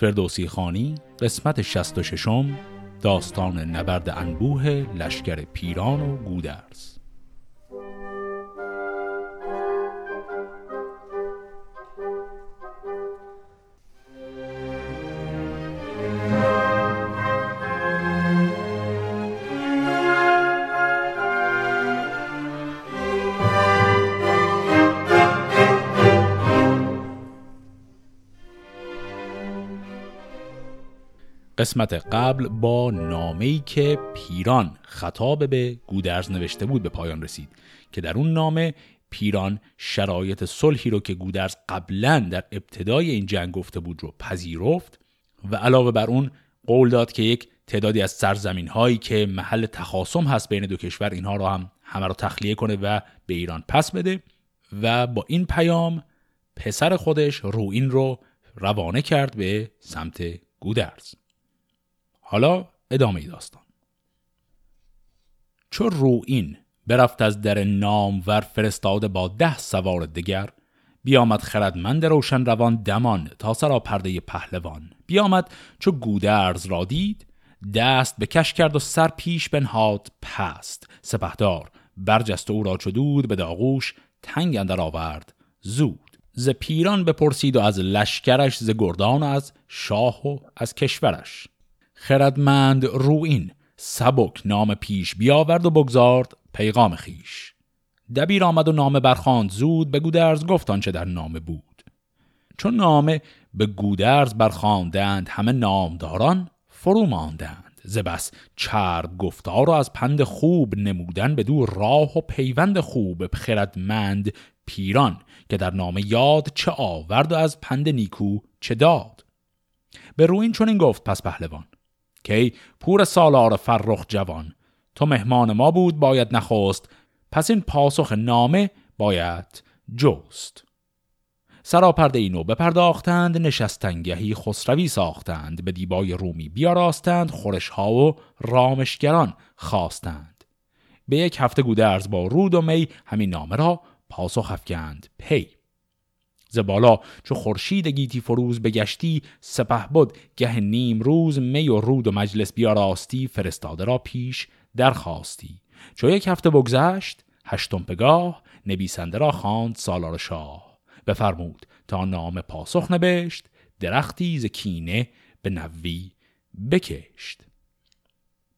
فردوسی خانی قسمت 66 داستان نبرد انبوه لشکر پیران و گودرز. قسمت قبل با نامه‌ای که پیران خطاب به گودرز نوشته بود به پایان رسید که در اون نامه پیران شرایط صلحی رو که گودرز قبلا در ابتدای این جنگ گفته بود رو پذیرفت و علاوه بر اون قول داد که یک تعدادی از سرزمین هایی که محل تخاصم هست بین دو کشور اینها رو هم همه رو تخلیه کنه و به ایران پس بده و با این پیام پسر خودش روین رو روانه کرد به سمت گودرز. حالا ادامه داستان. چو روین برفت از در نام ور فرستاده با ده سوار دگر بیامد خردمند روشن روان دمان تا سرا پرده پهلوان. بیامد چو گودرز را دید دست به کش کرد و سر پیش بنهاد پست. سپهدار برجست او را چو دود به داغوش تنگ اندر آورد. زود ز پیران بپرسید و از لشکرش ز گردان و از شاه و از کشورش. خردمند روین سبک نام پیش بیاورد و بگذارد پیغام خیش. دبیر آمد و نامه برخاند. زود به گودرز گفتان چه در نامه بود. چون نامه به گودرز برخواندند همه نامداران فرو ماندند. زبس چرب گفتار و از پند خوب نمودن به دو راه و پیوند خوب خردمند پیران که در نامه یاد چه آورد و از پند نیکو چه داد. به روین چون این گفت پس پهلوان کی پور سالار فرخ جوان. تو مهمان ما بود باید نخواست پس این پاسخ نامه باید جست. سراپرده اینو بپرداختند نشستنگهی خسروی ساختند. به دیبای رومی بیاراستند خورش ها و رامشگران خواستند. به یک هفته گودرز با رود و می همین نامه را پاسخ افکند. پی. ز بالا چو خورشید گیتی فروز بگشتی سپه بود گه نیم روز می و رود و مجلس بیاراستی فرستاده را پیش درخواستی. چو یک هفته بگذشت هشتم پگاه نویسنده را خواند سالار شاه. بفرمود تا نام پاسخ نبشت درختی ز کینه به نوی بکشت.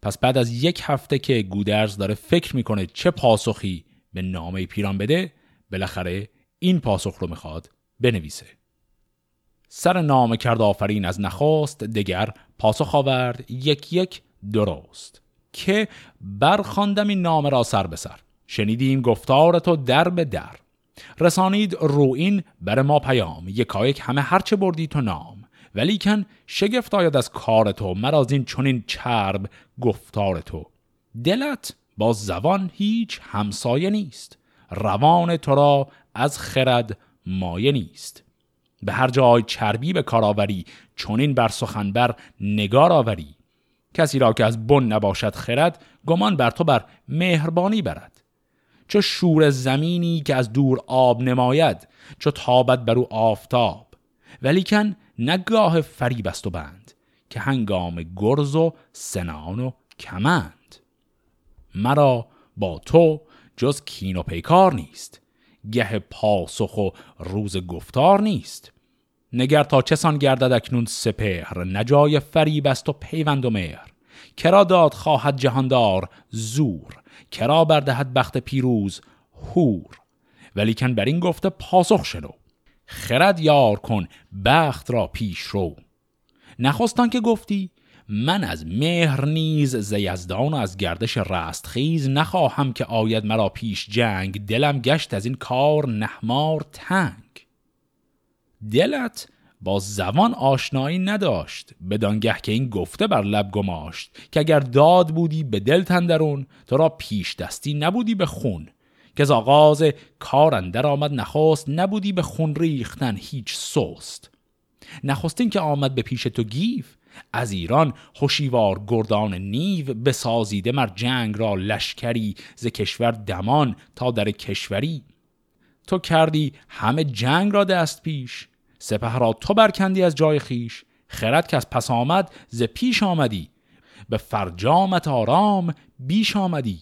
پس بعد از یک هفته که گودرز داره فکر می‌کنه چه پاسخی به نامه پیران بده بالاخره این پاسخ رو می‌خواد بنویسه. سر نام کرد آفرین از نخواست دگر پاسخ آورد یک یک درست. که برخواندم این نامه را سر به سر. شنیدیم گفتار تو در به در. رسانید روین بر ما پیام. یکایک همه هرچه بردی تو نام. ولیکن شگفت آید از کار تو مرا این چنین چرب گفتار تو. دلت با زبان هیچ همسایه نیست. روان تو را از خرد مایه نیست. به هر جای چربی به کارآوری چونین بر سخن بر نگار آوری. کسی را که از بن نباشد خرد گمان بر تو بر مهربانی برد. چو شور زمینی که از دور آب نماید چو تابت بر او آفتاب. ولیکن نگاه فریب است و بند که هنگام گرز و سنان و کمند. مرا با تو جز کین و پیکار نیست. گه پاسخ و روز گفتار نیست. نگر تا چسان گردد اکنون سپهر نجای فریب است و پیوند و مهر. کرا داد خواهد جهاندار زور کرا بردهد بخت پیروز هور ولیکن بر این گفته پاسخ شنو. خرد یار کن بخت را پیش رو. نخواستان که گفتی من از مهر نیز زیزدان و از گردش رستخیز نخواهم که آید مرا پیش جنگ. دلم گشت از این کار نحمار تنگ. دلت با زبان آشنایی نداشت بدانگه که این گفته بر لب گماشت که اگر داد بودی به دل تندرون تو را پیش دستی نبودی به خون. که از آغاز کار اندر آمد نخواست نبودی به خون ریختن هیچ سست. نخستین که آمد به پیش تو گیف از ایران خوشیوار گردان نیو بسازیده مر جنگ را لشکری ز کشور دمان تا در کشوری. تو کردی همه جنگ را دست پیش سپه را تو برکندی از جای خیش خرد که از پس آمد ز پیش آمدی به فرجامت آرام بیش آمدی.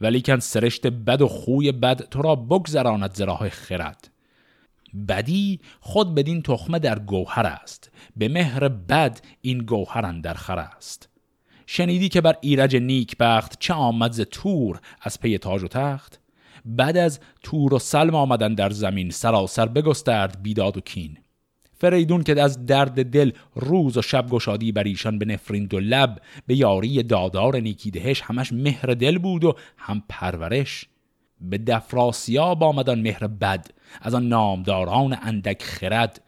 ولیکن سرشت بد و خوی بد تو را بگذراند زراهای خرد. بدی خود بدین تخمه در گوهر است. به مهر بد این گوهر در خر است. شنیدی که بر ایرج نیک بخت چه آمد ز تور از پی تاج و تخت؟ بعد از تور و سلم آمدن در زمین سراسر بگسترد بیداد و کین. فریدون که از درد دل روز و شب گشادی بر ایشان به نفرین دو لب به یاری دادار نیکیدهش همش مهر دل بود و هم پرورش. به دفراسیاب آمدن مهر بد از آن نامداران اندک خرد.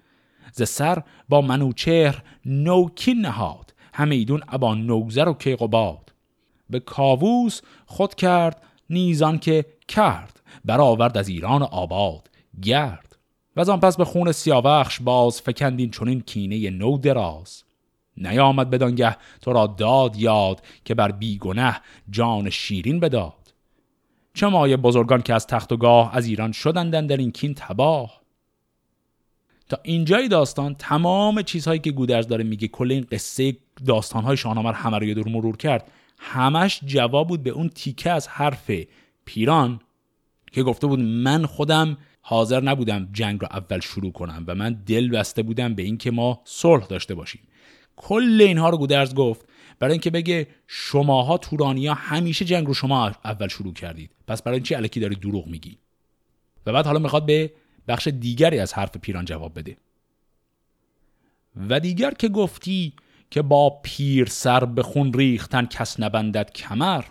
ز سر با منوچهر نوکین نهاد همیدون ابا نوگزر و کیقوباد به کاووس خود کرد نیزان که کرد برآورد از ایران آباد گرد. و از آن پس به خون سیاوخش باز فکندین چونین کینه نو دراز. نیامد بدانگه تو را داد یاد که بر بیگنه جان شیرین بداد. چه مایه بزرگان که از تخت و گاه از ایران شدندن در این کین تباه؟ تا اینجای داستان تمام چیزهایی که گودرز داره میگه کل این قصه داستانهای شاهنامه همه رو یه دور مرور کرد همش جواب بود به اون تیکه از حرف پیران که گفته بود من خودم حاضر نبودم جنگ رو اول شروع کنم و من دل بسته بودم به اینکه ما صلح داشته باشیم. کل اینها رو گودرز گفت برای اینکه بگه شماها تورانیا همیشه جنگ رو شما اول شروع کردید. پس برای چی الکی داری دروغ میگی؟ و بعد حالا می‌خواد به بخش دیگری از حرف پیران جواب بده. و دیگر که گفتی که با پیر سر به خون ریختن کس نبندد کمر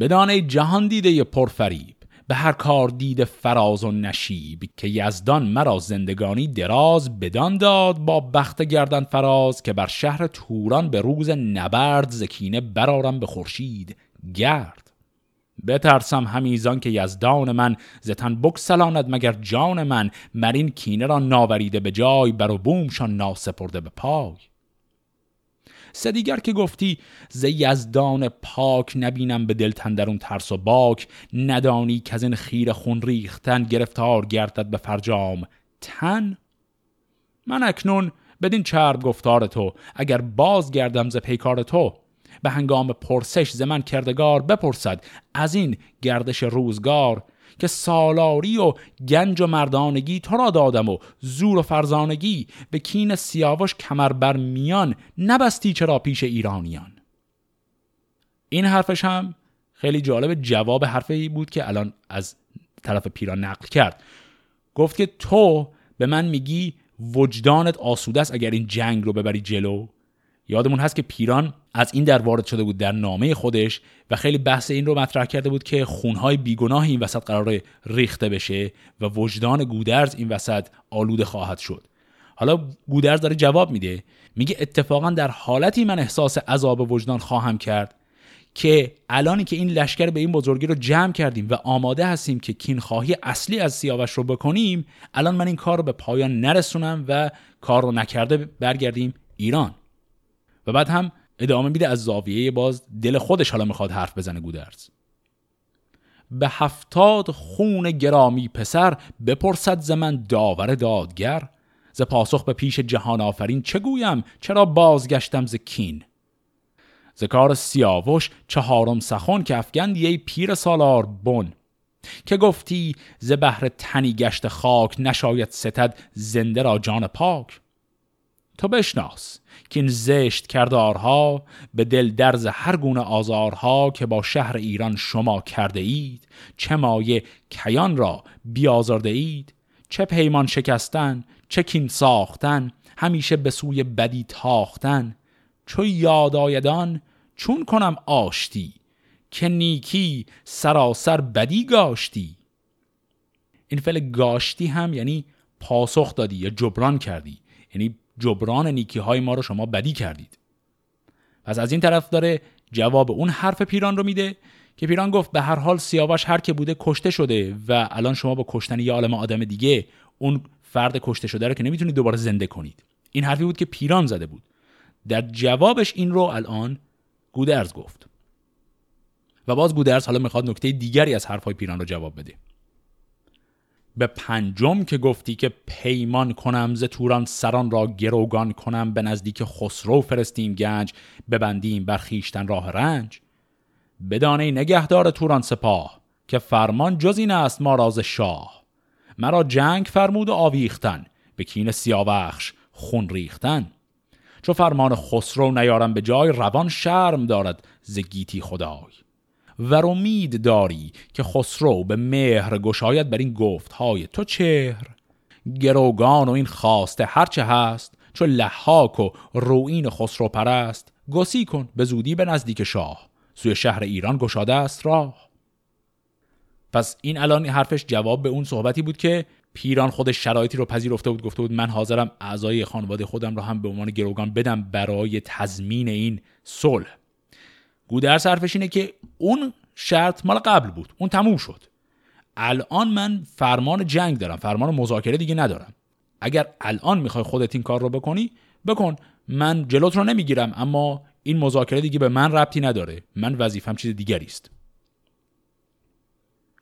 بدانه جهان دیده پرفریب به هر کار دید فراز و نشیب که یزدان مرا زندگانی دراز بدان داد با بخت گردن فراز که بر شهر توران به روز نبرد زکینه برارم به خورشید گرد. بترسم همیزان که یزدان من زتن بکسلاند مگر جان من مرین کینه را ناوریده به جای بر و بومشان ناسپرده به پای. سه دیگر که گفتی ز یزدان پاک نبینم به دل تندرون ترس و باک ندانی که از این خیر خون ریختن گرفتار گردد به فرجام تن؟ من اکنون بدین چرب گفتار تو اگر باز گردم ز پیکار تو به هنگام پرسش ز من کردگار بپرسد از این گردش روزگار که سالاری و گنج و مردانگی تو را دادم و زور و فرزانگی به کین سیاوش کمر بر میان نبستی چرا پیش ایرانیان. این حرفش هم خیلی جالب جواب حرفی بود که الان از طرف پیران نقل کرد. گفت که تو به من میگی وجدانت آسوده است اگر این جنگ رو ببری جلو. یادمون هست که پیران از این در وارد شده بود در نامه خودش و خیلی بحث این رو مطرح کرده بود که خونهای بیگناه این وسط قرار ریخته بشه و وجدان گودرز این وسط آلوده خواهد شد. حالا گودرز داره جواب میده. میگه اتفاقا در حالتی من احساس عذاب وجدان خواهم کرد که الانی که این لشکر به این بزرگی رو جمع کردیم و آماده هستیم که کینخواهی اصلی از سیاوش رو بکنیم الان من این کار رو به پایان نرسونم و کار رو نکرده برگردیم ایران. و بعد هم ادامه میده از زاویه باز. دل خودش حالا می‌خواد حرف بزنه گودرز. به هفتاد خون گرامی پسر بپرسد ز من داور دادگر. ز پاسخ به پیش جهان آفرین چه گویم؟ چرا بازگشتم ز کین؟ ز کار سیاوش چهارم سخن که افگند یه پیر سالار بن. که گفتی ز بهر تنی گشت خاک نشاید ستد زنده را جان پاک. تو بشناس که این زشت کردارها به دل درز هر گونه آزارها که با شهر ایران شما کرده اید چه مایه کیان را بیازارده اید؟ چه پیمان شکستن چه کین ساختن همیشه به سوی بدی تاختن؟ چو یاد آیدان چون کنم آشتی؟ که نیکی سراسر بدی گاشتی؟ این فعل گاشتی هم یعنی پاسخ دادی یا جبران کردی یعنی جبران نیکی های ما رو شما بدی کردید. پس از این طرف داره جواب اون حرف پیران رو میده که پیران گفت به هر حال سیاوش هر که بوده کشته شده و الان شما با کشتن یه عالم آدم دیگه اون فرد کشته شده رو که نمی‌تونید دوباره زنده کنید. این حرفی بود که پیران زده بود. در جوابش این رو الان گودرز گفت. و باز گودرز حالا می‌خواد نکته دیگری از حرفهای پیران رو جواب بده. به پنجم که گفتی که پیمان کنم ز توران سران را گروگان کنم به نزدیک خسرو فرستیم گنج ببندیم بر خیشتن راه رنج. بدانه نگهدار توران سپاه که فرمان جز این است ما راز شاه. مرا جنگ فرمود و آویختن به کین سیاوخش خون ریختن. چو فرمان خسرو نیارم به جای روان شرم دارد ز گیتی خدای. و امید داری که خسرو به مهر گشاید بر این گفت های تو چهر؟ گروگان و این خواسته هرچه هست چو لحاک و روین خسرو پرست گسی کن به زودی به نزدیک شاه سوی شهر ایران گشاده است راه. پس این الان حرفش جواب به اون صحبتی بود که پیران خودش شرایطی رو پذیرفته بود گفته بود من حاضرم اعضای خانواده خودم رو هم به عنوان گروگان بدم برای تضمین این صلح. گودرس حرفش اینه که اون شرط مال قبل بود. اون تموم شد. الان من فرمان جنگ دارم. فرمان مذاکره دیگه ندارم. اگر الان می‌خوای خودت این کار رو بکنی بکن. من جلوت رو نمی‌گیرم اما این مذاکره دیگه به من ربطی نداره. من وظیفم چیز دیگری است.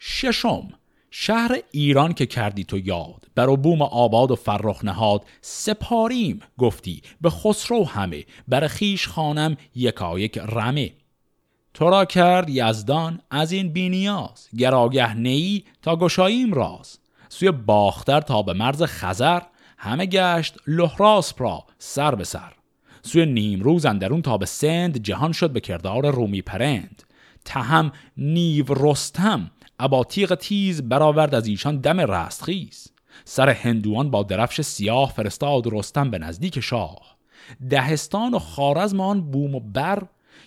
ششم شهر ایران که کردی تو یاد. بر بوم آباد و فرخ نهاد. سپاریم گفتی. به خسرو همه. بر خیش خانم یکایک رمه. تو را کرد یزدان از این بینیاز گراگه نیی تا گشاییم راز. سوی باختر تا به مرز خزر همه گشت لحراس را سر به سر. سوی نیمروز اندرون تا به سند جهان شد به کردار رومی پرند. تهم نیو رستم ابا تیغ تیز برآورد از ایشان دم رستخیز. سر هندوان با درفش سیاه فرستاد رستم به نزدیک شاه. دهستان و خارزم آن بوم و بر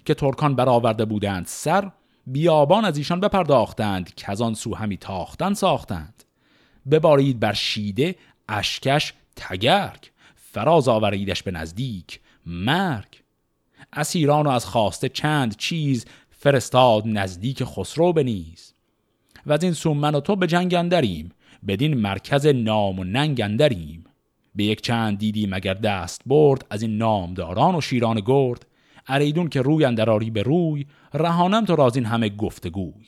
که ترکان برآورده بودند سر بیابان از ایشان بپرداختند که از آن سو همی تاختن ساختند. ببارید بر شیده اشکش تگرگ فراز آوریدش به نزدیک مرگ. اسیران و از خواسته چند چیز فرستاد نزدیک خسرو بنیز و از این سو من و تو به جنگ اندریم بدین مرکز نام و ننگ اندریم. به یک چند دیدی مگر دست برد از این نامداران و شیران گرد اریدون که روی اندراری به روی رهانم تو رازین همه گفتگوی.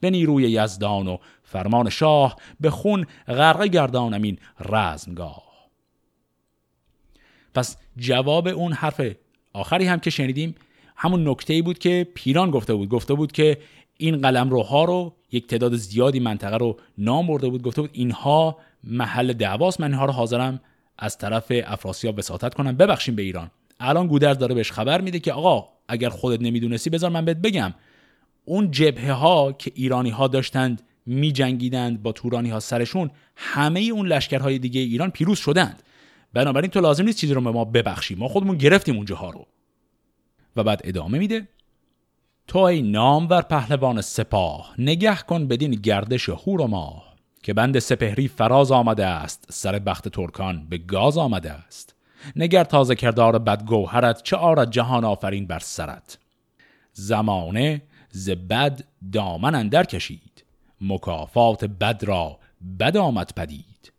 به نیروی یزدان و فرمان شاه به خون غرقه گردانم این رزمگاه. پس جواب اون حرف آخری هم که شنیدیم همون نکته بود که پیران گفته بود. گفته بود که این قلم روها رو یک تعداد زیادی منطقه رو نام برده بود. گفته بود اینها محل دعواست. من اینها رو حاضرم از طرف افراسیاب وساطت کنم. ببخشیم به ایران. الان گودرز داره بهش خبر میده که آقا اگر خودت نمی‌دونستی بذار من بهت بگم. اون جبهه ها که ایرانی ها داشتند می جنگیدند با تورانی ها سرشون همه اون لشکرهای دیگه ایران پیروز شدند. بنابراین تو لازم نیست چیزی رو به ما ببخشی ما خودمون گرفتیم اونجاها رو. و بعد ادامه میده. تو ای نامور پهلوان سپاه نگه کن بدین گردش هور و ماه که بند سپهری فراز آمده است. سر بخت ترکان به گاز آمده است. نگر تازه کردار بدگوهرت چه آرد جهان آفرین بر سرت. زمانه ز بد دامن اندر کشید مکافات بد را بد آمد پدید.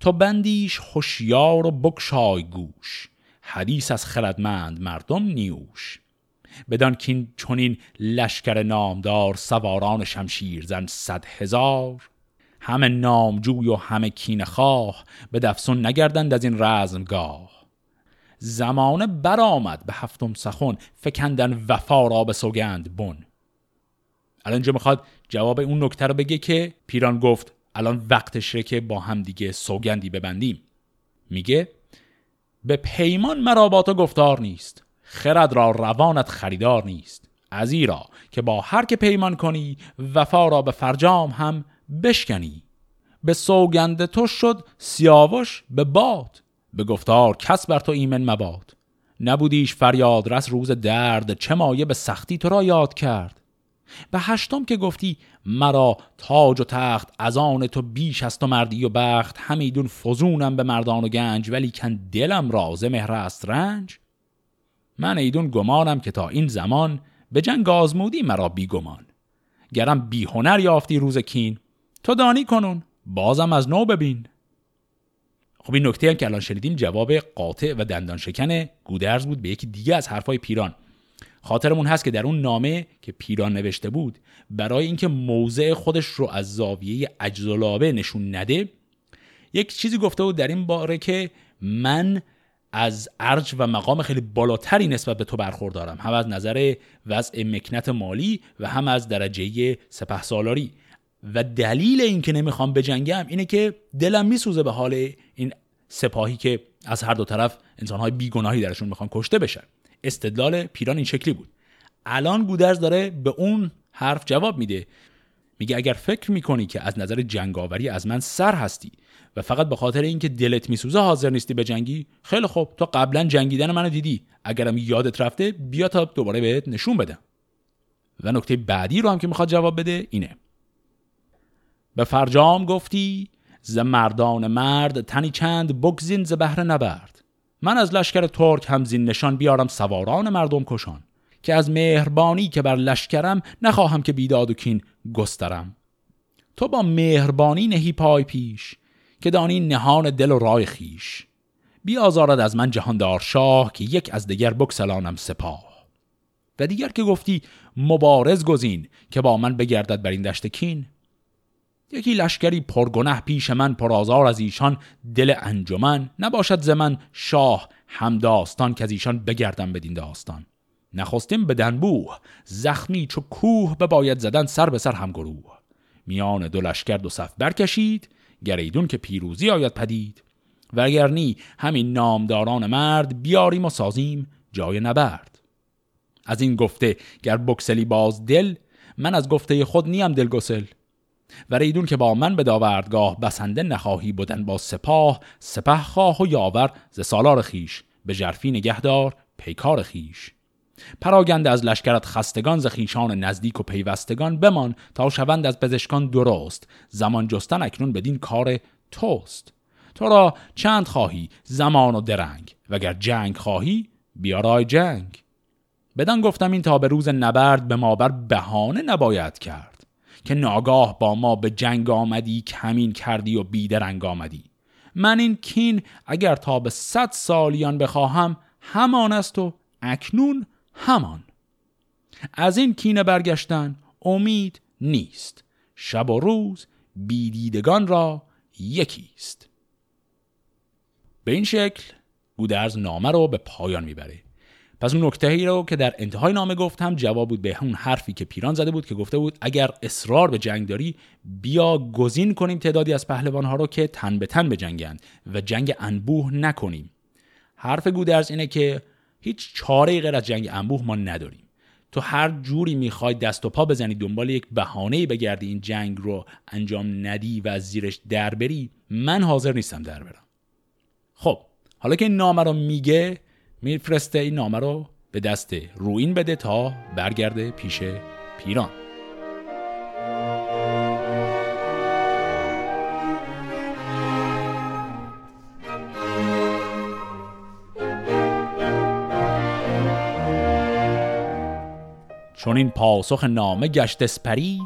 تو بندیش هوشیار و بکشای گوش حدیث از خردمند مردم نیوش. بدان کین چونین لشکر نامدار سواران شمشیر زن صد هزار همه نامجوی و همه کین خواه به دفسون نگردند از این رزمگاه. زمانه برآمد به هفتم سخن فکندن وفا را به سوگند بن. الان اینجا می‌خواد جواب اون نکته رو بگه که پیران گفت الان وقتشه که با هم دیگه سوگندی ببندیم. میگه به پیمان مرا با تو گفتار نیست خرد را روانت خریدار نیست. از ایرا که با هر که پیمان کنی وفا را به فرجام هم بشکنی. به سوگند تو شد سیاوش به باد. به گفتار کس بر تو ایمن مباد. نبودیش فریاد رس روز درد چه مایه به سختی تو را یاد کرد. به هشتم که گفتی مرا تاج و تخت از آن تو بیش از تو مردی و بخت. همیدون فزونم به مردان و گنج ولی کن دلم راز مهر است رنج. من ایدون گمانم که تا این زمان به جنگ آزمودی مرا بیگمان. گرم بی هنر یافتی روز کین تو دانی کنون. بازم از نو ببین. خب این نکته هم که الان شنیدیم جواب قاطع و دندان شکن گودرز بود به یکی دیگه از حرفای پیران. خاطرمون هست که در اون نامه که پیران نوشته بود برای اینکه موضع خودش رو از زاویه اجزلابه نشون نده یک چیزی گفته بود در این باره که من از ارج و مقام خیلی بالاتری نسبت به تو برخوردارم. هم از نظر وضع مکنت مالی و هم از درجه سپه سالاری و دلیل اینکه نمی‌خوام بجنگم اینه که دلم میسوزه به حال این سپاهی که از هر دو طرف انسانهای بیگناهی درشون می‌خوان کشته بشن. استدلال پیران این شکلی بود. الان گودرز داره به اون حرف جواب میده. میگه اگر فکر می‌کنی که از نظر جنگاوری از من سر هستی و فقط به خاطر اینکه دلت میسوزه حاضر نیستی به جنگی خیلی خوب. تو قبلا جنگیدن منو دیدی. اگرم یادت رفته بیا تا دوباره بهت نشون بدم. و نکته بعدی رو هم که می‌خواد جواب بده اینه. به فرجام گفتی ز مردان مرد تنی چند بگزین ز بهر نبرد. من از لشکر ترک همزین نشان بیارم سواران مردم کشان که از مهربانی که بر لشکرم نخواهم که بیداد و کین گسترم. تو با مهربانی نهی پای پیش که دانی نهان دل و رای خیش. بیازارد از من جهاندار شاه که یک از دیگر بکسلانم سپاه. و دیگر که گفتی مبارز گزین که با من بگردد بر این دشت کین. یکی لشکری پرگنه پیش من پرازار از ایشان. دل انجمن نباشد ز من شاه همداستان که از ایشان بگردم بدین داستان. نخستیم به دنبوه زخمی چو کوه بباید زدن سر به سر هم گروه. میان دو لشکر دو صف برکشید گریدون که پیروزی آید پدید. وگرنی همین نامداران مرد بیاریم و سازیم جای نبرد. از این گفته گر بکسلی باز دل من از گفته خود نیم دلگسل. و ریدون که با من به داوردگاه بسنده نخواهی بودن با سپاه سپه خواه و یاور ز سالار خیش به جرفی نگهدار پیکار خیش پراگنده از لشکرت خستگان ز خیشان نزدیک و پیوستگان بمان تا شوند از پزشکان درست زمان جستن اکنون بدین کار توست. تو را چند خواهی؟ زمان و درنگ. وگر جنگ خواهی بیارای جنگ. بدان گفتم این تا به روز نبرد به ما بهانه نباید کرد. که ناگاه با ما به جنگ آمدی کمین کردی و بیدرنگ آمدی. من این کین اگر تا به صد سالیان بخواهم همان است و اکنون همان. از این کینه برگشتن امید نیست. شب و روز بیدیدگان را یکیست. به این شکل گودرز نامه رو به پایان می‌بره پس اون نکته ای رو که در انتهای نامه گفتم جواب بود به اون حرفی که پیران زده بود که گفته بود اگر اصرار به جنگ داری بیا گزین کنیم تعدادی از پهلوان ها رو که تن به تن بجنگن و جنگ انبوه نکنیم. حرف گودرز اینه که هیچ چاره غیر از جنگ انبوه ما نداریم. تو هر جوری می‌خوای دست و پا بزنی دنبال یک بهانه بگردی این جنگ رو انجام ندی و از زیرش در بری من حاضر نیستم در برم. خب حالا که این نامه رو میگه میفرسته این نامه رو به دست روین بده تا برگرده پیش پیران. چون این پاسخ نامه گشت اسپری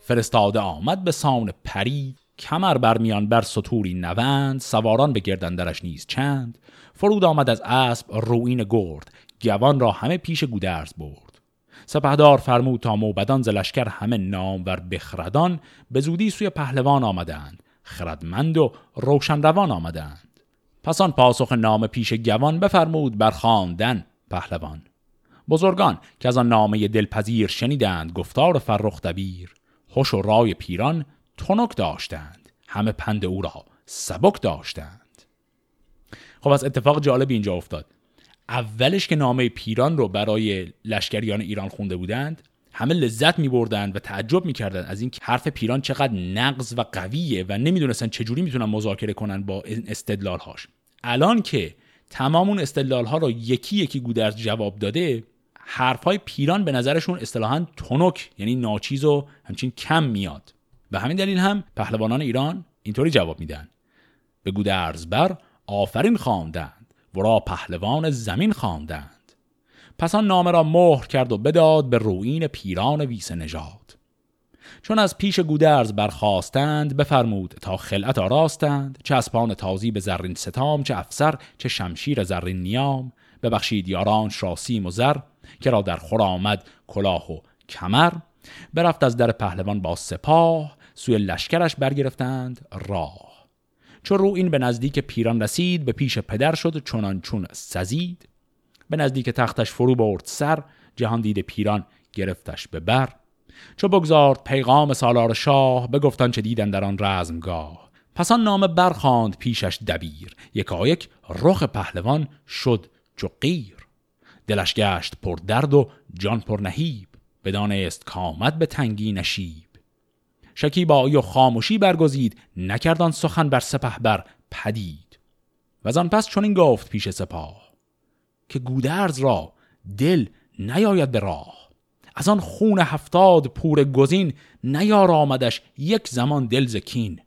فرستاده آمد به سان پری. کمر برمیان بر سطوری نوند سواران به گردندرش نیز چند. فرود آمد از اسب روین گرد گوان را همه پیش گودرز برد. سپهدار فرمود تا موبدان ز همه نامور بخردان به زودی سوی پهلوان آمدند. خردمند و روشن روان آمدند پسان پاسخ نام پیش گوان بفرمود بر خواندن پهلوان. بزرگان که از آن نامه دلپذیر شنیدند گفتار فرخ دبیر. خوش و رای پیران تنک داشتند. همه پند او را سبک داشتند. خب از اتفاق جالب اینجا افتاد. اولش که نامه پیران رو برای لشکریان ایران خونده بودند همه لذت می بردند و تعجب می کردند از این حرف پیران چقدر نقض و قویه و نمی‌دونستن چجوری می‌تونن مذاکره کنن با استدلال هاش الان که تمام اون استدلال ها رو یکی یکی گودرز جواب داده حرفهای پیران به نظرشون اصطلاحا تنک یعنی ناچیز و همچین کم میاد. و همین دلیل هم پهلوانان ایران اینطوری جواب میدن. به گودرز بر آفرین خواندند ورا پهلوان زمین خواندند. پس آن نامه را مهر کرد و بداد به روین پیران ویس نژاد. چون از پیش گودرز برخواستند بفرمود تا خلعت آراستند چه اسپان تازی به زرین ستام چه افسر چه شمشیر زرین نیام. ببخشید یاران را سیم و زر که را در خور آمد کلاه و کمر. برفت از در پهلوان با سپاه سوی لشکرش برگرفتند راه. چون رو این به نزدیک پیران رسید به پیش پدر شد چونان چون سزید. به نزدیک تختش فرو برد سر جهان دید پیران گرفتش به بر. چو بگذارد پیغام سالار شاه بگفتن چه دیدن در آن رزمگاه. پس آن نامه برخاند پیشش دبیر. یکایک رخ پهلوان شد چو قیر. دلش گشت پر درد و جان پر نهیب. بدانست کامد به تنگی نشیب. شکیبایی و خاموشی برگزید نکردان سخن بر سپه بر پدید. و آن پس چون این گفت پیش سپاه که گودرز را دل نیاید به راه. از آن خون هفتاد پور گزین نیار آمدش یک زمان دل زکین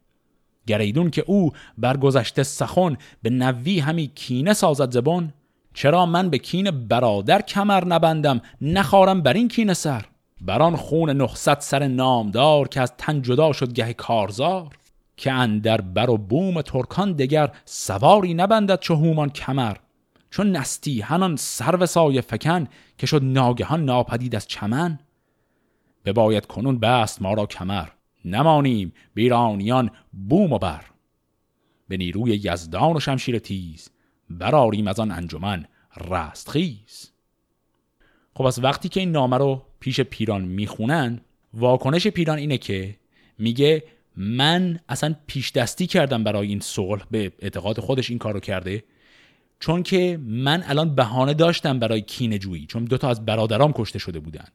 گریدون که او برگذشته سخن به نوی همی کینه سازد زبان. چرا من به کین برادر کمر نبندم نخارم بر این کینه سر؟ بران خون نخصد سر نامدار که از تن جدا شد گه کارزار که اندر بر و بوم ترکان دگر سواری نبندد چو هومان کمر چون نستی هنان سر و سایه فکن که شد ناگهان ناپدید از چمن. بباید کنون بست ما را کمر نمانیم بیرانیان بوم و بر. به نیروی یزدان و شمشیر تیز براریم از آن انجمن رستخیز. خب از وقتی که این نامه رو پیش پیران می‌خونن واکنش پیران اینه که میگه من اصلا پیش دستی کردم برای این صلح به اعتقاد خودش این کارو کرده چون که من الان بهانه داشتم برای کینه جویی چون دو تا از برادرام کشته شده بودن.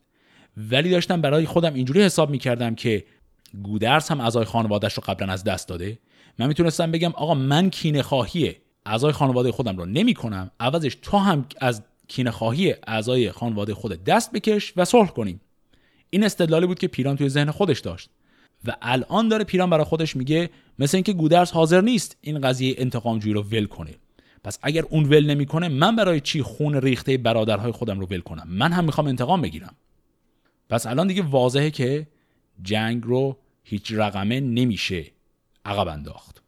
ولی داشتم برای خودم اینجوری حساب می‌کردم که گودرس هم اعضای خانوادهش رو قبلا از دست داده. من می‌تونستم بگم آقا من کینه خواهی اعضای خانواده خودم رو نمی کنم عوضش تو هم از کینه خواهی اعضای خانواده خود دست بکش و صلح کنیم. این استدلالی بود که پیران توی ذهن خودش داشت و الان داره پیران برای خودش میگه مثل اینکه گودرس حاضر نیست این قضیه انتقام جویی رو ول کنه. پس اگر اون ول نمی‌کنه من برای چی خون ریخته برادرهای خودم رو ول کنم؟ من هم می‌خوام انتقام بگیرم. پس الان دیگه واضحه که جنگ رو هیچ رقمه نمیشه عقب انداخت.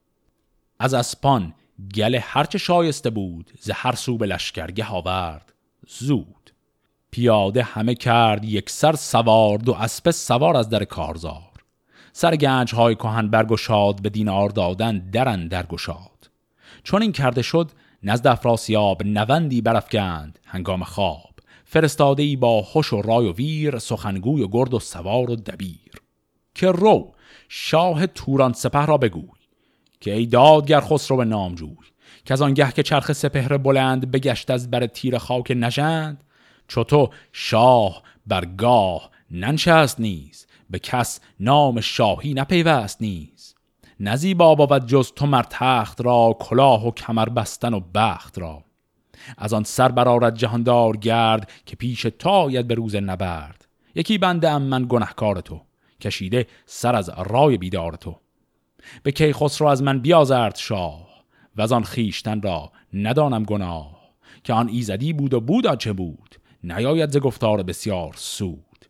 از اسپان گله هرچه شایسته بود ز هر سو به لشکرگه آورد. زود. پیاده همه کرد یک سر سوار دو اسب سوار از در کارزار. سر گنج های کهن برگشاد به دینار دادن درن درگشاد چون این کرده شد نزد افراسیاب نوندی برافکند هنگام خواب. فرستاده ای با خوش و رای و ویر سخنگوی و گرد و سوار و دبیر. که رو شاه توران سپه را بگوی که ای دادگر خسرو به نامجوی. که از آنگه که چرخ سپهر بلند بگشت از بر تیر خاک نژند چو تو شاه برگاه ننشست نیز به کس نام شاهی نپیوست نیز. نزیبا بود جز تو مر تخت را کلاه و کمر بستن و بخت را. از آن سر برارد جهاندار گرد که پیش تاید به روز نبرد. یکی بنده ام من گنهکار تو کشیده سر از رای بیدار تو. به کی خسرو از من بیازرد شاه. و از آن خیشتن را ندانم گناه که آن ایزدی بود و بود چه بود. نیاید ز گفتار بسیار سود.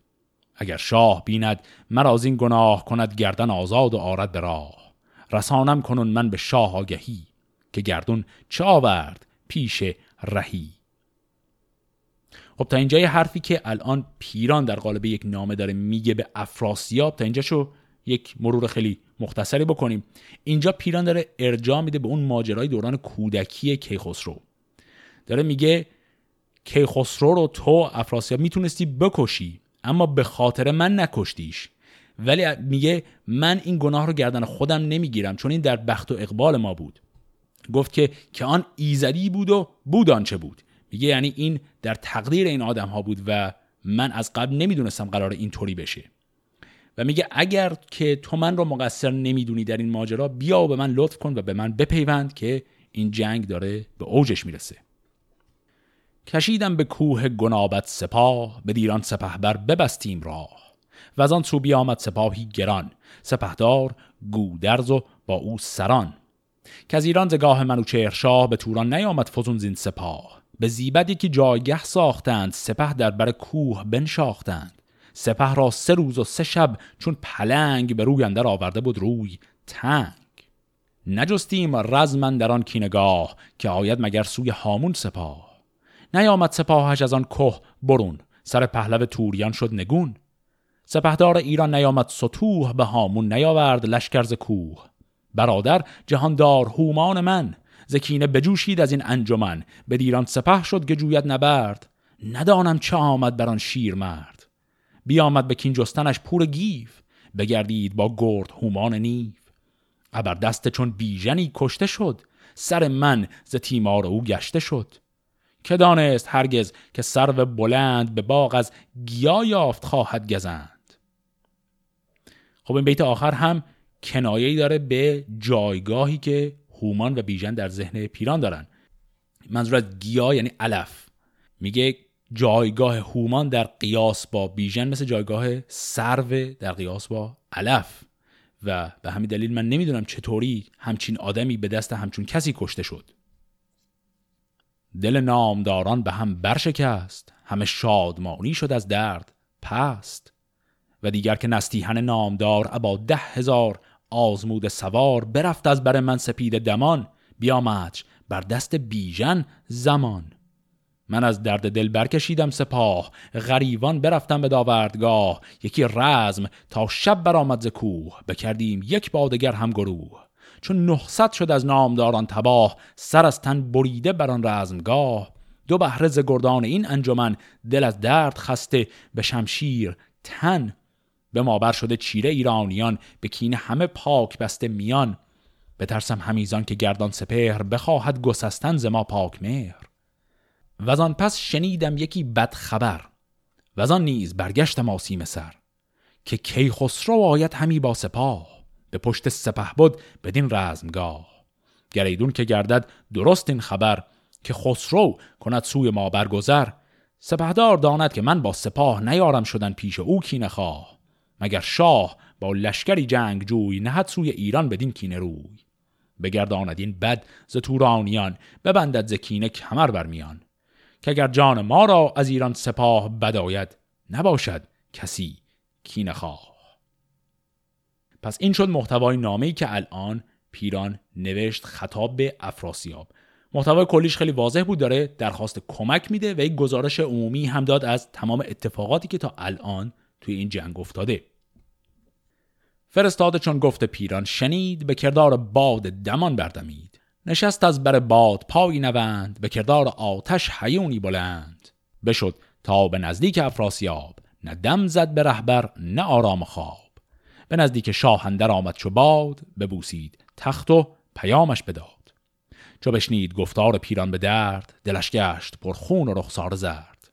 اگر شاه بیند مرا از این گناه کند گردن آزاد و آرد به راه. رسانم کنون من به شاه آگهی که گردون چه آورد پیش رهی. خب تا اینجای حرفی که الان پیران در قالب یک نامه داره میگه به افراسیاب تا اینجا شو یک مرور خیلی مختصری بکنیم. اینجا پیران داره ارجاع میده به اون ماجرای دوران کودکی کیخسرو. داره میگه کیخسرو رو تو افراسیاب می‌تونستی بکشی اما به خاطر من نکشتیش. ولی میگه من این گناه رو گردن خودم نمی‌گیرم چون این در بخت و اقبال ما بود. گفت که که آن ایزدی بود و بود آنچه بود. میگه یعنی این در تقدیر این آدم ها بود و من از قبل نمی‌دونستم قرار اینطوری بشه. و میگه اگر که تو من رو مقصر نمی‌دونی در این ماجرا بیا و به من لطف کن و به من بپیوند که این جنگ داره به اوجش می‌رسه. کشیدم به کوه گنابت سپاه به دیران سپهبر ببستیم راه. و از آن سو بیامد سپاهی گران سپهدار گودرز و با او سران. که از ایران زگاه منوچهر شاه به توران نیامد فزون زین سپاه. به زیبدی که جایگه ساختند سپه در بر کوه بنشاختند. سپه را سه روز و سه شب چون پلنگ به روی اندر آورده بود روی تنگ. نجستیم رزمن در آن کینگاه که آید مگر سوی هامون سپاه. نیامد سپاهش از آن که برون. سر پهلو توریان شد نگون. سپهدار ایران نیامد سطوح به هامون نیاورد لشکرز کوه. برادر جهاندار هومان من زکینه بجوشید از این انجمن. به دیران سپه شد که جوید نبرد. ندانم چه آمد بر آن شیر مرد بیامد به کین جستنش پور گیف بگردید با گرد هومان نیف ابر دست چون بیژنی کشته شد سر من ز تیمار او گشته شد. که دانست هرگز که سرو بلند به باغ از گیا یافت خواهد گزند. خب این بیت آخر هم کنایه‌ای داره به جایگاهی که هومان و بیژن در ذهن پیران دارن. منظور از گیا یعنی علف. میگه جایگاه هومان در قیاس با بیژن مثل جایگاه سرو در قیاس با علف. و به همین دلیل من نمی‌دونم چطوری همچین آدمی به دست همچون کسی کشته شد. دل نامداران به هم برشکست همه شادمانی شد از درد پست. و دیگر که نستیهن نامدار ابا ده هزار آزمود سوار برفت از بر من سپید دمان بیامدش بر دست بیژن زمان. من از درد دل برکشیدم سپاه غریوان برفتم به داوردگاه. یکی رزم تا شب برآمد ز کوه بکردیم یک بادگر هم گروه. چون نهصد شد از نامداران تباه سر از تن بریده بر آن رزمگاه. دو بهره ز گردان این انجمن دل از درد خسته به شمشیر تن. به ما شده چیره ایرانیان به کین همه پاک بسته میان. بترسم همیزان که گردان سپهر بخواهد گسستن ز ما پاک مهر. و پس شنیدم یکی بد خبر و آن نیز برگشتم آسیم سر که کی خسرو آید همی با سپاه به پشت سپه بود بدین رزمگاه. گریدون که گردد درست این خبر که خسرو کند سوی ما برگذر سپهدار داند که من با سپاه نیارم شدن پیش او کی نخواه مگر شاه با لشکری جنگ جوی نهد سوی ایران بدین کینه روی؟ بگرداند این بد ز تورانیان ببندد ز کینه کمر برمیان که اگر جان ما را از ایران سپاه بداید نباشد کسی کی نخواه پس این شد محتوای نامه‌ای که الان پیران نوشت خطاب به افراسیاب. محتوای کلیش خیلی واضح بود داره درخواست کمک میده و یک گزارش عمومی هم داد از تمام اتفاقاتی که تا الان توی این جنگ افتاده. فرستاده چون گفته پیران شنید به کردار باد دمان بردمید. نشست از بر باد پای نوند به کردار آتش حیونی بلند. بشد تا به نزدیک افراسیاب نه دم زد به رهبر نه آرام خواب. به نزدیک شاهندر آمد چو باد ببوسید تخت و پیامش بداد. چو بشنید گفتار پیران به درد دلش گشت پر خون و رخسار زرد.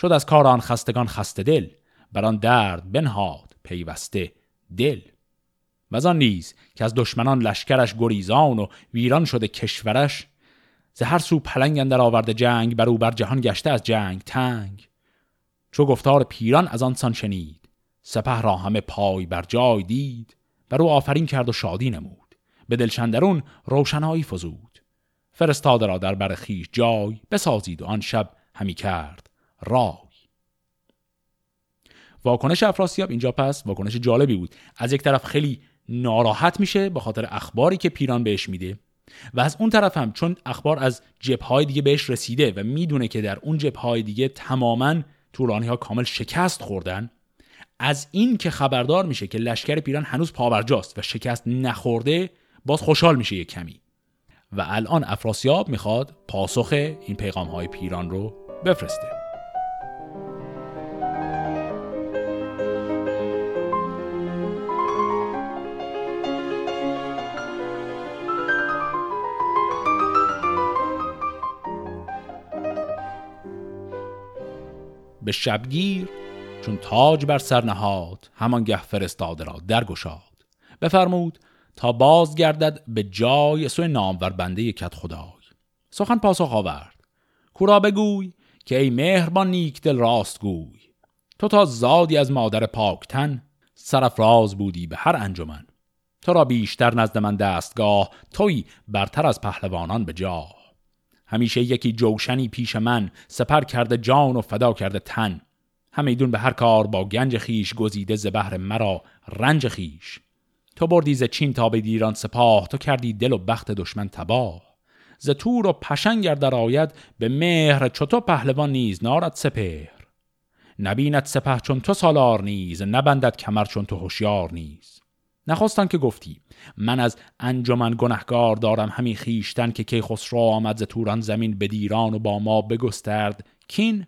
شد از کار آن خستگان خسته دل بر آن درد بنهاد پیوسته دل. و آن نیز که از دشمنان لشکرش گریزان و ویران شده کشورش ز هر سو پلنگ اندر آورده جنگ بر او بر جهان گشته از جنگ تنگ. چو گفتار پیران از آن سان شنید سپه را همه پای بر جای دید بر او آفرین کرد و شادی نمود. به دلشندرون روشنایی فزود. فرستاده را در بر خیش جای بسازید و آن شب همی کرد رای. واکنش افراسیاب اینجا پس واکنش جالبی بود. از یک طرف خیلی ناراحت میشه به خاطر اخباری که پیران بهش میده. و از اون طرف هم چون اخبار از جبههای دیگه بهش رسیده و می‌دونه که در اون جبههای دیگه تماما تورانی ها کامل شکست خوردن از این که خبردار میشه که لشکر پیران هنوز پاورجاست و شکست نخورده باز خوشحال میشه یک کمی. و الان افراسیاب می‌خواد پاسخ این پیغام های پیران رو بفرسته. به شبگیر چون تاج بر سر نهاد گه فرستاده را درگشاد. بفرمود تا باز گردد به جای سوی نامور بنده کت خدای. سخن پاسخ آورد. کورا بگوی که ای مهربان نیک دل راست گوی. تو تا زادی از مادر پاکتن سرفراز بودی به هر انجمن. تو را بیشتر نزد من دستگاه توی برتر از پهلوانان به جاه همیشه یکی جوشنی پیش من سپر کرده جان و فدا کرده تن. همیدون به هر کار با گنج خیش گزیده ز بهر مرا رنج خیش. تو بردی ز چین تا به دیران سپاه تو کردی دل و بخت دشمن تباه. ز تور و پشنگر در آید به مهر چطور پهلوان نیز نارد سپهر. نبیند سپه چون تو سالار نیز نبندد کمر چون تو هوشیار نیز. نخواستن که گفتی من از انجمن گنهگار دارم همین خیشتن که کی خسرو آمد ز توران زمین به دیران و با ما بگسترد. کین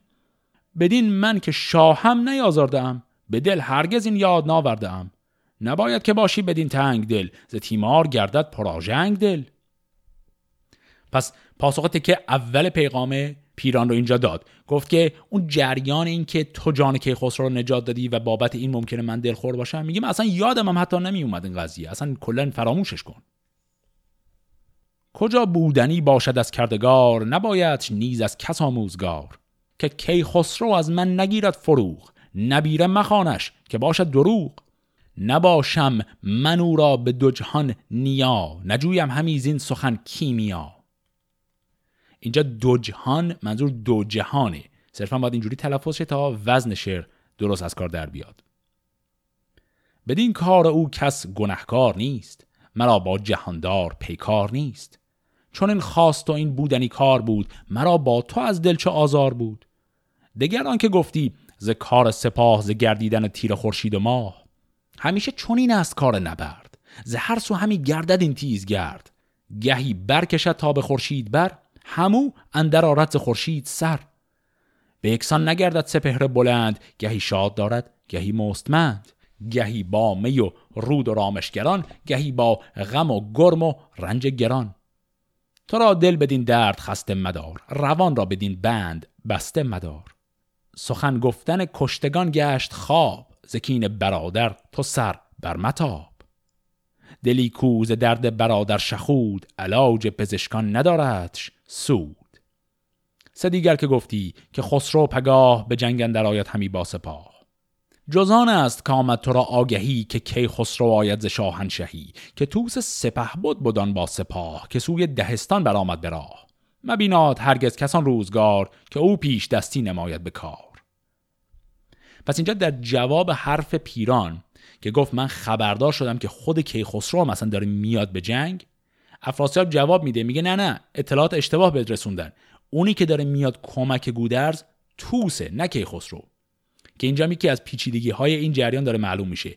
بدین من که شاهم نیازاردم به دل هرگز این یاد ناوردم نباید که باشی بدین تنگ دل ز تیمار گردد پراژنگ دل. پس پاسخ که اول پیغام پیران رو اینجا داد. گفت که اون جریان این که تو جان کیخسرو رو نجات دادی و بابت این ممکنه من دلخور باشم میگم اصلا یادم هم حتی نمی اومد این قضیه. اصلا کلا فراموشش کن. کجا بودنی باشد از کردگار نباید نیز از کس آموزگار. که کیخسرو از من نگیرد فروغ نبیره مخانش که باشد دروغ. نباشم من او را به دو جهان نیا نجویم همیزین سخن کیمیا. اینجا دو جهان منظور دو جهانه صرفا باید اینجوری تلفظ شه تا وزن شعر درست از کار در بیاد. بدین کار او کس گنهکار نیست. مرا با جهاندار پیکار نیست. چون این خواست و این بودنی کار بود مرا با تو از دل چه آزار بود؟ دگر که گفتی ز کار سپاه ز گردیدن تیر خورشید و ماه. همیشه چون این است کار نبرد. ز هر سو همی گردد این تیز گرد گهی برکشد تا به خورشید بر. همو اندر آرد خورشید سر. به یکسان نگردد سپهر بلند گهی شاد دارد گهی مستمند. گهی با می و رود و رامشگران گهی با غم و گرم و رنج گران. تو را دل بدین درد خسته مدار روان را بدین بند بسته مدار. سخن گفتن کشتگان گشت خواب زکین برادر تو سر بر متاب. دلی کوز درد برادر شخود علاج پزشکان نداردش سود. سه دیگر که گفتی که خسرو پگاه به جنگ اندر آید همی با سپاه. جزان است که آمد تو را آگهی که کی خسرو آید ز شاهنشهی که توس سپه بود بدان با سپاه که سوی دهستان برآمد به راه. مبیناد هرگز کسان روزگار که او پیش دستی نماید به کار. پس اینجا در جواب حرف پیران که گفت من خبردار شدم که خود کیخسرو مثلا داره میاد به جنگ افراسیاب جواب میده میگه نه نه اطلاعات اشتباه بهت رسوندن. اونی که داره میاد کمک گودرز توسه نه کیخسرو. که اینجا یکی از پیچیدگی های این جریان داره معلوم میشه.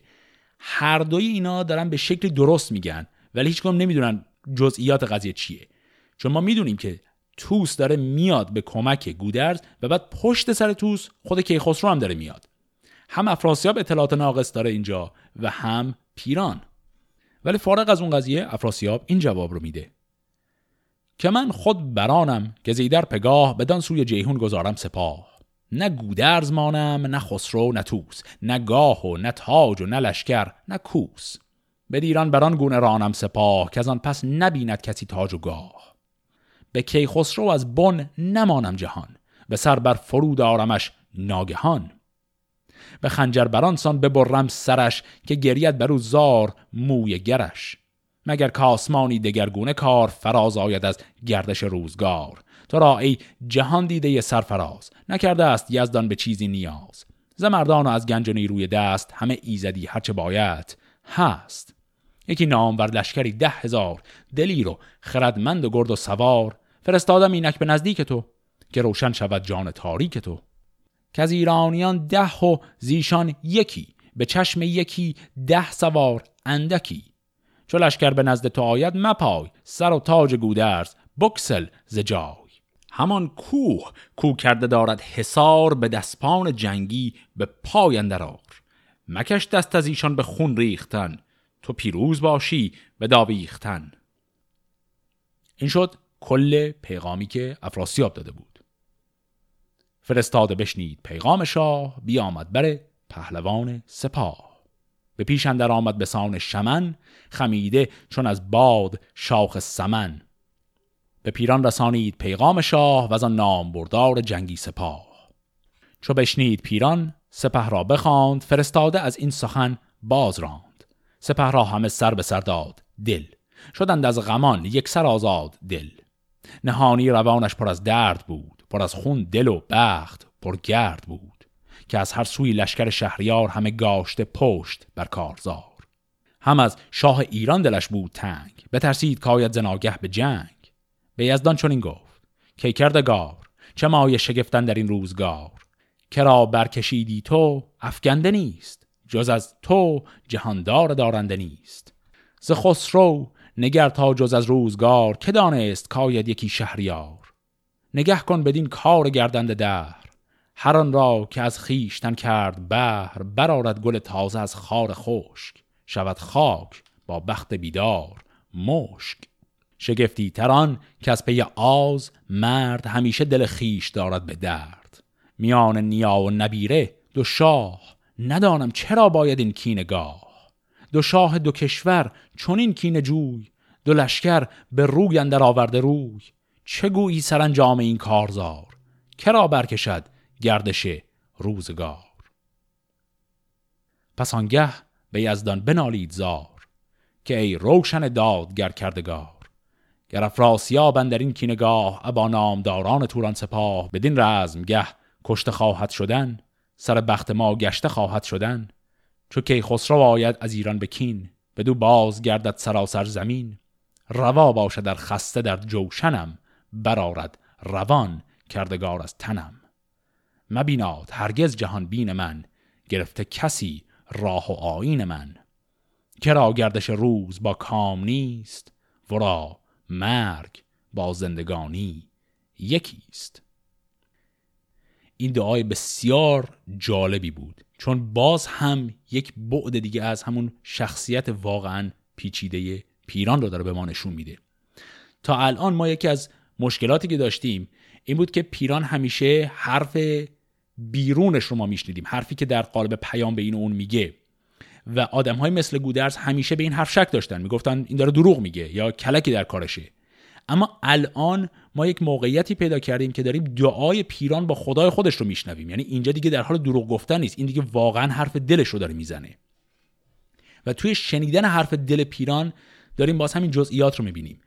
هر دوی اینا دارن به شکلی درست میگن ولی هیچ نمی‌دونن جزئیات قضیه چیه. چون ما می‌دونیم که توس داره میاد به کمک گودرز و بعد پشت سر توس خود کیخسرو هم داره میاد. هم افراسیاب اطلاعات ناقص داره اینجا و هم پیران. ولی فارغ از اون قضیه افراسیاب این جواب رو میده. که من خود برانم که زیدر پگاه بدان سوی جیهون گذارم سپاه. نه گودرز مانم نه خسرو نه توس نه گاه و نه تاج و نه لشکر نه کوس. به دیران بران گونه رانم سپاه که از آن پس نبیند کسی تاج و گاه. به کی خسرو از بن نمانم جهان. به سر بر فرود آرمش ناگهان. به خنجر برانسان ببرم سرش که گرید برو زار موی گرش. مگر کاسمانی دگرگونه کار فراز آید از گردش روزگار. تو را ای جهان دیده سرفراز نکرده است یزدان به چیزی نیاز. زمردان و از گنج روی دست همه ایزدی هرچه باید هست. یکی نامور لشکری ده هزار دلیر و خردمند و گرد و سوار. فرستادم اینک به نزدیک تو که روشن شود جان تاریک تو. که از ایرانیان ده و زیشان یکی به چشم یکی ده سوار اندکی. چو لشکر به نزد تو آید مپای سر و تاج گودرز بکسل ز جای. همان کوه کو کرده دارد حصار به دستپان جنگی به پای اندرار. مکش دست از ایشان به خون ریختن تو پیروز باشی به داویختن. این شد کل پیغامی که افراسیاب داده بود. فرستاده بشنید پیغام شاه بیامد بر پهلوان سپاه. به پیش اندر آمد به سان شمن خمیده چون از باد شاخ سمن. به پیران رسانید پیغام شاه و از آن نام بردار جنگی سپاه. چو بشنید پیران سپه را بخواند فرستاده از این سخن باز راند. سپه را همه سر به سر داد دل. شدند از غمان یک سر آزاد دل. نهانی روانش پر از درد بود. پر از خون دل و بخت پر گرد بود که از هر سوی لشکر شهریار همه گاشته پشت بر کارزار. هم از شاه ایران دلش بود تنگ بترسید کاید زناگه به جنگ. به یزدان چنین گفت کی کردگار چه مایه شگفتن در این روزگار؟ کرا برکشیدی تو افگنده نیست جز از تو جهاندار دارنده نیست. ز خسرو نگر تا جز از روزگار که دانست کاید یکی شهریار؟ نگه کن بدین کار گردنده دهر هر آن را که از خیشتن کرد بهر برارد گل تازه از خار خشک. شود خاک با بخت بیدار مشک. شگفتی تران که از پی آز مرد همیشه دل خیش دارد به درد. میان نیا و نبیره دو شاه ندانم چرا باید این کین گاه. دو شاه دو کشور چون این کین جوی دو لشکر به روی اندر آورده روی. چه گویی سرانجام این کارزار؟ کرا برکشد گردش روزگار؟ پس آنگه به یزدان بنالید زار که ای روشن دادگر کردگار. گر افراسیاب در این کینگاه ابا نامداران توران سپاه بدین رزمگه کشته خواهد شدن سر بخت ما گشته خواهد شدن. چو کی خسرو آید از ایران به کین بدو باز گردد سراسر زمین. روا باشه در خسته در جوشنم برارد روان کردگار از تنم. مبیناد هرگز جهان بین من. گرفته کسی راه و آین من. کرا گردش روز با کام نیست. ورا مرگ با زندگانی یکیست. این دعای بسیار جالبی بود. چون باز هم یک بعد دیگه از همون شخصیت واقعا پیچیده پیران رو داره به ما نشون میده. تا الان ما یکی از مشکلاتی که داشتیم این بود که پیران همیشه حرف بیرونش رو ما میشنیدیم حرفی که در قالب پیام به این و اون میگه. و آدم های مثل گودرز همیشه به این حرف شک داشتن می‌گفتن این داره دروغ میگه یا کلکی در کارشه. اما الان ما یک موقعیتی پیدا کردیم که داریم دعای پیران با خدای خودش رو میشنویم. یعنی اینجا دیگه در حال دروغ گفتن نیست این دیگه واقعا حرف دلش رو داره می‌زنه. و توی شنیدن حرف دل پیران داریم باز همین جزئیات رو می‌بینیم.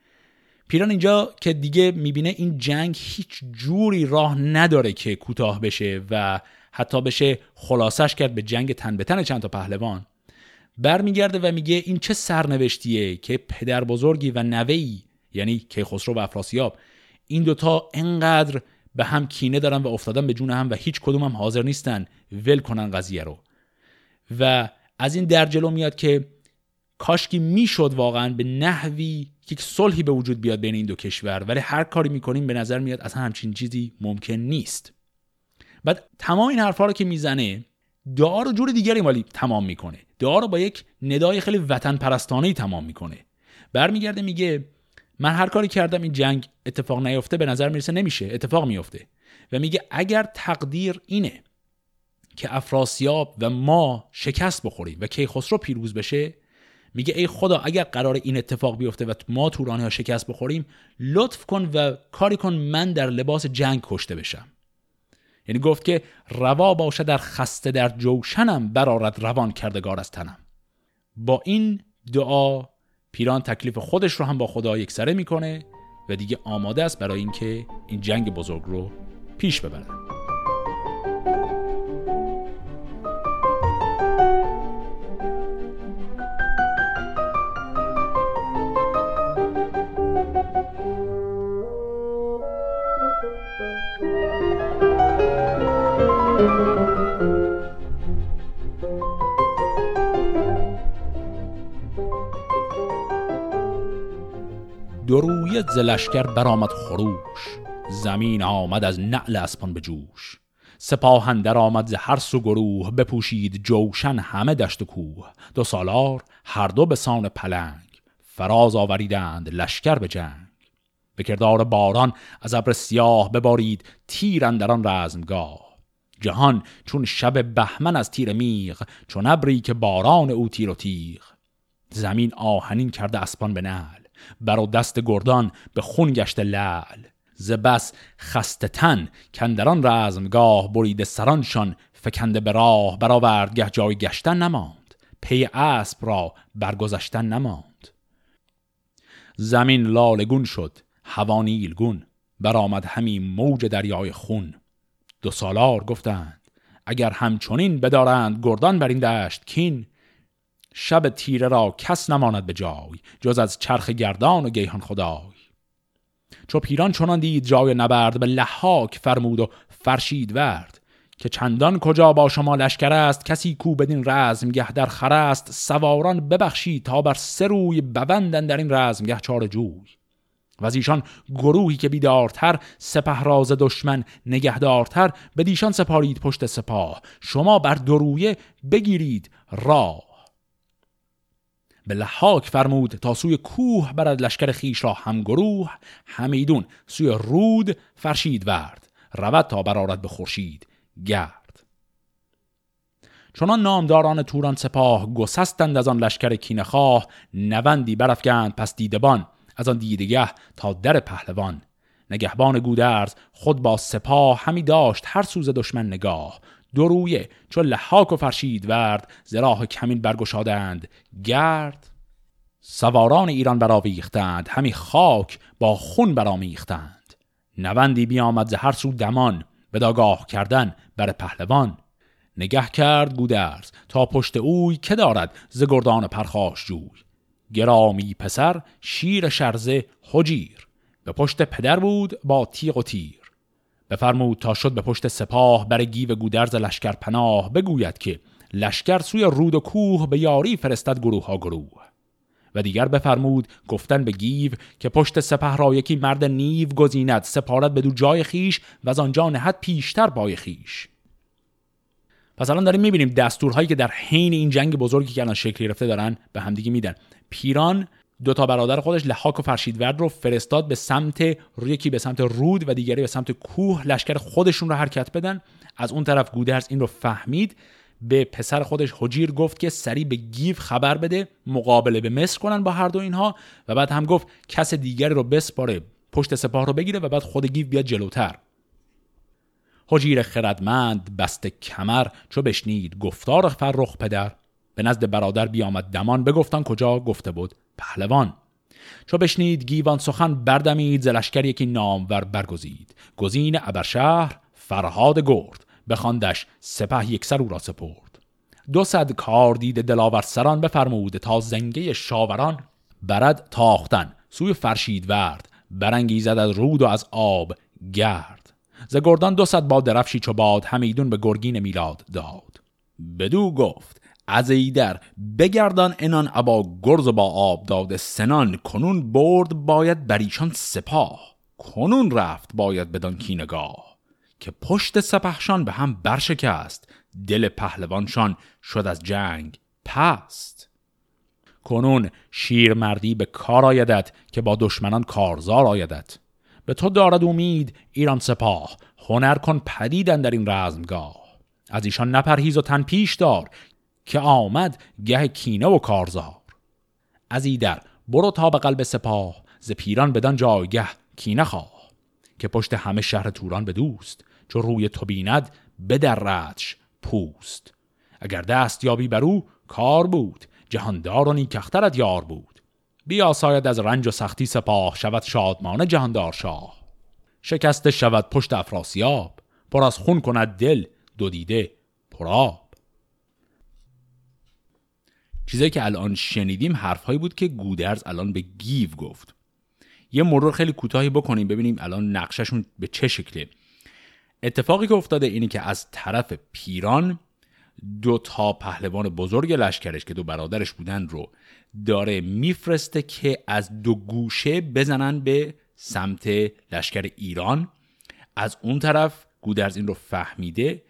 پیران اینجا که دیگه می‌بینه این جنگ هیچ جوری راه نداره که کوتاه بشه و حتی بشه خلاصش کرد به جنگ تن به تن چند تا پهلوان. برمیگرده و میگه این چه سرنوشتیه که پدر بزرگی و نوهی یعنی کیخسرو و افراسیاب این دوتا انقدر به هم کینه دارن و افتادن به جون هم و هیچ کدوم هم حاضر نیستن. ول کنن قضیه رو. و از این در جلو میاد که کاشکی می‌شد واقعا به نحوی یک صلحی به وجود بیاد بین این دو کشور ولی هر کاری می‌کنیم به نظر میاد اصلا همچین چیزی ممکن نیست. بعد تمام این حرفها رو که می‌زنه دعا رو جور دیگری مالی تمام می‌کنه. دعا رو با یک ندای خیلی وطن پرستانه تمام می‌کنه. برمیگرده میگه من هر کاری کردم این جنگ اتفاق نیفته به نظر می‌رسه نمیشه اتفاق میفته و میگه اگر تقدیر اینه که افراسیاب و ما شکست بخوریم و کیخسرو پیروز بشه میگه ای خدا اگر قرار این اتفاق بیفته و ما تورانی ها شکست بخوریم لطف کن و کاری کن من در لباس جنگ کشته بشم. یعنی گفت که روا باشه در خسته در جوشنم برارد روان کردگار از تنم. با این دعا پیران تکلیف خودش رو هم با خدا یکسره می‌کنه و دیگه آماده است برای اینکه این جنگ بزرگ رو پیش درویه زلشکر برآمد خروش. زمین آمد از نعل اسپان به جوش. سپاهندر آمد ز هر سو گروه بپوشید جوشن همه دشت و کوه. دو سالار هر دو به سان پلنگ. فراز آوریدند لشکر به جنگ. به کردار باران از ابر سیاه ببارید تیر اندران رزمگاه. جهان چون شب بهمن از تیر میغ چون ابری که باران او تیر و تیغ. زمین آهنین کرده اسپان به نعل. بر دست گردان به خون گشته لعل. ز بس خسته تن کندران رزمگاه بریده سرانشان فکنده به راه برآورد گه جای گشتن نماند پی اسب را برگذشتن نماند. زمین لالگون شد هوا نیلگون برآمد همی موج دریای خون. دو سالار گفتند اگر همچنین بدارند گردان بر این دشت کین شب تیره را کس نماند به جای جز از چرخ گردان و گیهان خدای. چو پیران چنان دید جای نبرد به لحاک فرمود و فرشید ورد. که چندان کجا با شما لشکر است کسی کو بدین رزمگه در خر است. سواران ببخشید تا بر سه روی ببندن در این رزمگه چار جوی. و از ایشان گروهی که بیدارتر سپه راز دشمن نگهدارتر. به دیشان سپارید پشت سپاه. شما بر درویه بگیرید راه. به لحاک فرمود تا سوی کوه برد لشکر خیش را هم گروه همیدون سوی رود فرشید ورد رود تا برارد به خورشید گرد. چنان نامداران توران سپاه گسستند از آن لشکر کینخواه نوندی برافگند پس دیدبان از آن دیدگه تا در پهلوان. نگهبان گودرز خود با سپاه همی داشت هر سوز دشمن نگاه درویه چون لحاک و فرشید ورد زراح کمین برگشادند. گرد سواران ایران براویختند همی خاک با خون برامیختند نوندی بیامد ز هر سو دمان به داگاه کردن بر پهلوان. نگه کرد گودرز تا پشت اوی که دارد ز گردان پرخاش جوی. گرامی پسر شیر شرزه حجیر به پشت پدر بود با تیغ و تیر. بفرمود تا شد به پشت سپاه بر گیو گودرز لشکر پناه بگوید که لشکر سوی رود و کوه به یاری فرستد گروه ها گروه. و دیگر بفرمود گفتن به گیو که پشت سپه را یکی مرد نیو گزیند سپارد بدو جای خویش و از آنجا نهد پیشتر پای خویش پس الان داریم می‌بینیم دستورهایی که در حین این جنگ بزرگی که الان شکل گرفته دارن به همدیگه میدن. پیران دو تا برادر خودش لحاک و فرشیدورد رو فرستاد به سمت یکی به سمت رود و دیگری به سمت کوه لشکر خودشون رو حرکت بدن. از اون طرف گودرز این رو فهمید. به پسر خودش هجیر گفت که سریع به گیو خبر بده مقابله به مثل کنن با هر دو اینها. و بعد هم گفت کس دیگری رو بسپاره پشت سپاه رو بگیره و بعد خود گیو بیاد جلوتر. هجیر خردمند بسته کمر چو بشنید گفتار فرخ پدر. به نزد برادر بیامد دمان بگفتن کجا گفته بود؟ پهلوان. چو بشنید گیوان سخن بردمید ز لشکر یکی نامور برگزید. گزین ابرشهر فرهاد گرد بخواندش سپه یکسر او را سپرد. دو صد کار دید دلاور سران بفرمود تا زنگه شاوران برد تاختن. سوی فرشید ورد برانگیزد از رود و از آب گرد. ز گردان دو صد با درفشی چو باد همیدون به گرگین میلاد داد. بدو گفت از ایدر بگردان انان ابا گرز با آب داده سنان کنون برد باید بر ایشان سپاه کنون رفت باید بدان کینگاه که پشت سپهشان به هم برشکست دل پهلوانشان شد از جنگ پست. کنون شیرمردی به کار آیدت که با دشمنان کارزار آیدت. به تو دارد امید ایران سپاه هنر کن پدیدن در این رزمگاه. از ایشان نپرهیز و تن پیش دار که آمد گه کینه و کارزار. از ایدر برو تا به قلب سپاه ز پیران بدان جایگه کینه خواه که پشت همه شهر توران به دوست چو روی تو بیند بدردش پوست. اگر دست یابی بر او کار بود جهاندار و نیکخترت یار بود. بیا ساید از رنج و سختی سپاه شود شادمانه جهاندار شاه شکسته شود پشت افراسیاب پر از خون کند دل دو دیده پراب چیزایی که الان شنیدیم حرفهایی بود که گودرز الان به گیو گفت. یه مرور خیلی کوتاهی بکنیم ببینیم الان نقششون به چه شکله. اتفاقی که افتاده اینه که از طرف پیران دو تا پهلوان بزرگ لشکرش که دو برادرش بودن رو داره میفرسته که از دو گوشه بزنن به سمت لشکر ایران. از اون طرف گودرز این رو فهمیده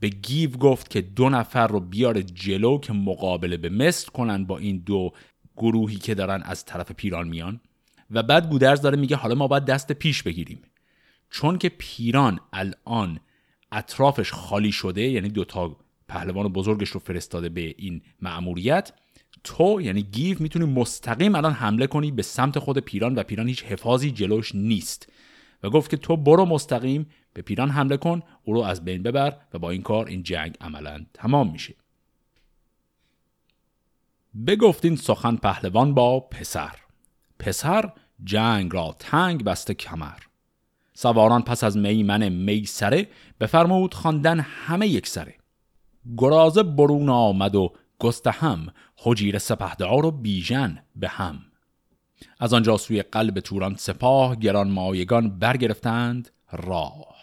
به گیو گفت که دو نفر رو بیاره جلو که مقابله به مصر کنن با این دو گروهی که دارن از طرف پیران میان. و بعد گودرز داره میگه حالا ما باید دست پیش بگیریم. چون که پیران الان اطرافش خالی شده یعنی دوتا پهلوان بزرگش رو فرستاده به این مأموریت تو یعنی گیو می‌تونی مستقیم الان حمله کنی به سمت خود پیران و پیران هیچ حفاظی جلوش نیست. و گفت که تو برو مستقیم به پیران حمله کن او رو از بین ببر و با این کار این جنگ عملا تمام میشه. بگفتین سخن پهلوان با پسر. پسر جنگ را تنگ بسته کمر. سواران پس از میمن میسره بفرمود خواندن همه یک سره. گرازه برون آمد و گسته هم حجیر سپهدار و بیژن به هم. از آنجا سوی قلب توران سپاه گران مایگان برگرفتند راه.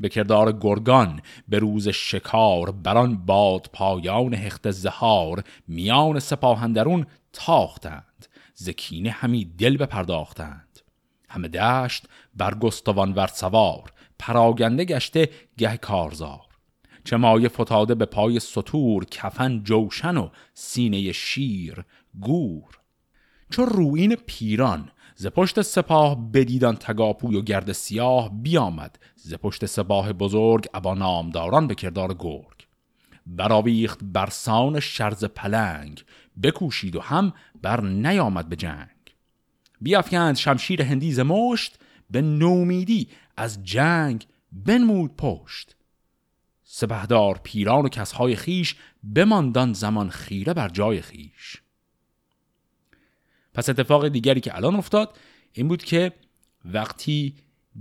به کردار گرگان به روز شکار بران باد پایان هخت زهار میان سپاهندرون تاختند زکینه همی دل بپرداختند. همه دشت بر گستوان ور سوار پراگنده گشته گه کارزار. چه مایه فتاده به پای سطور کفن جوشن و سینه شیر گور. چو روین پیران ز پشت سپاه بدیدان تگاپوی و گرد سیاه بیامد ز پشت سپاه بزرگ ابا نامداران به کردار گرگ. براویخت برسان شرز پلنگ بکوشید و هم بر نیامد به جنگ. بیافکند شمشیر هندی مشت به نومیدی از جنگ بنمود پشت. سپهدار پیران و کسهای خیش بماندان زمان خیره بر جای خیش پس اتفاق دیگری که الان افتاد این بود که وقتی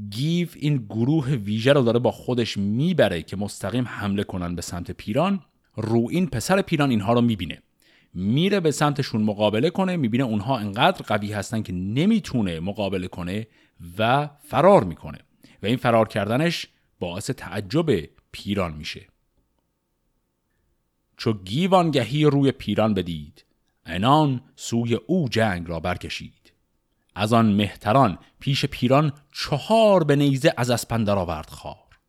گیو این گروه ویژه رو داره با خودش می‌بره که مستقیم حمله کنن به سمت پیران رو این پسر پیران اینها رو می‌بینه. میره به سمتشون مقابله کنه می‌بینه اونها انقدر قوی هستن که نمی‌تونه مقابله کنه و فرار می‌کنه. و این فرار کردنش باعث تعجب پیران میشه. چو گیوانگهی روی پیران بدید انان سوی او جنگ را برکشید. از آن مهتران پیش پیران چهار به نیزه از اسپندر آورد خار.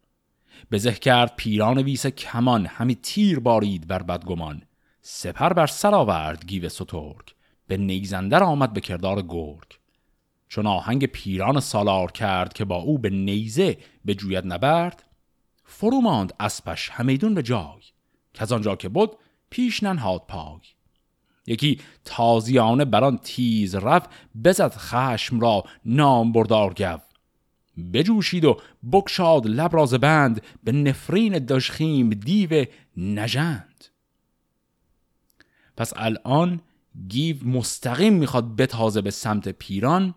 بزه کرد پیران ویس کمان همی تیر بارید بر بدگمان. سپر بر سر آورد گیو سترگ. به نیزندر آمد به کردار گرگ. چون آهنگ پیران سالار کرد که با او به نیزه به جوید نبرد فرو ماند اسپش همیدون به جای. که از آنجا که بود پیش ننهاد پای. یکی تازیانه بران تیز رفت بزد خشم را نام بردار گو. بجوشید و بکشاد لب راز بند به نفرین دشخیم دیو نژند. پس الان گیو مستقیم می‌خواد بتازه به سمت پیران.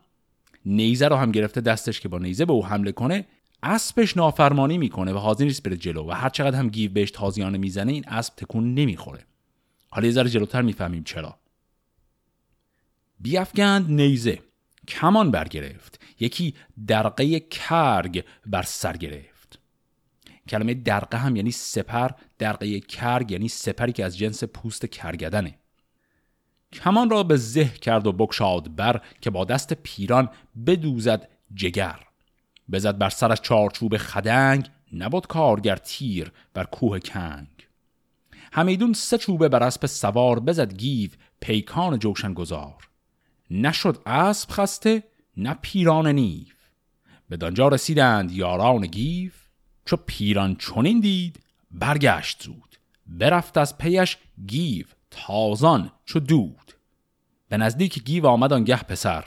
نیزه رو هم گرفته دستش که با نیزه به او حمله کنه اسبش نافرمانی می‌کنه و حاضر نیست بره جلو و هر چقدر هم گیو بهش تازیانه می‌زنه این اسب تکون نمی‌خوره. حالا یه ذره جلوتر می‌فهمیم چرا. بیافگند نیزه. کمان برگرفت. یکی درقه کرگ بر سر گرفت. کلمه درقه هم یعنی سپر درقه کرگ یعنی سپری که از جنس پوست کرگدنه. کمان را به زه کرد و بکشاد بر که با دست پیران بدوزد جگر. بزد بر سرش چارچوب خدنگ نبود کارگر تیر بر کوه کنگ. همیدون سه چوبه بر اسب سوار بزد گیو پیکان جوشن گذار نشد اسب خسته نه پیران نیو. به دانجا رسیدند یاران گیو چو پیران چنین دید برگشت زود. برفت از پیش گیو تازان چو دود. به نزدیک گیو آمد آنگه پسر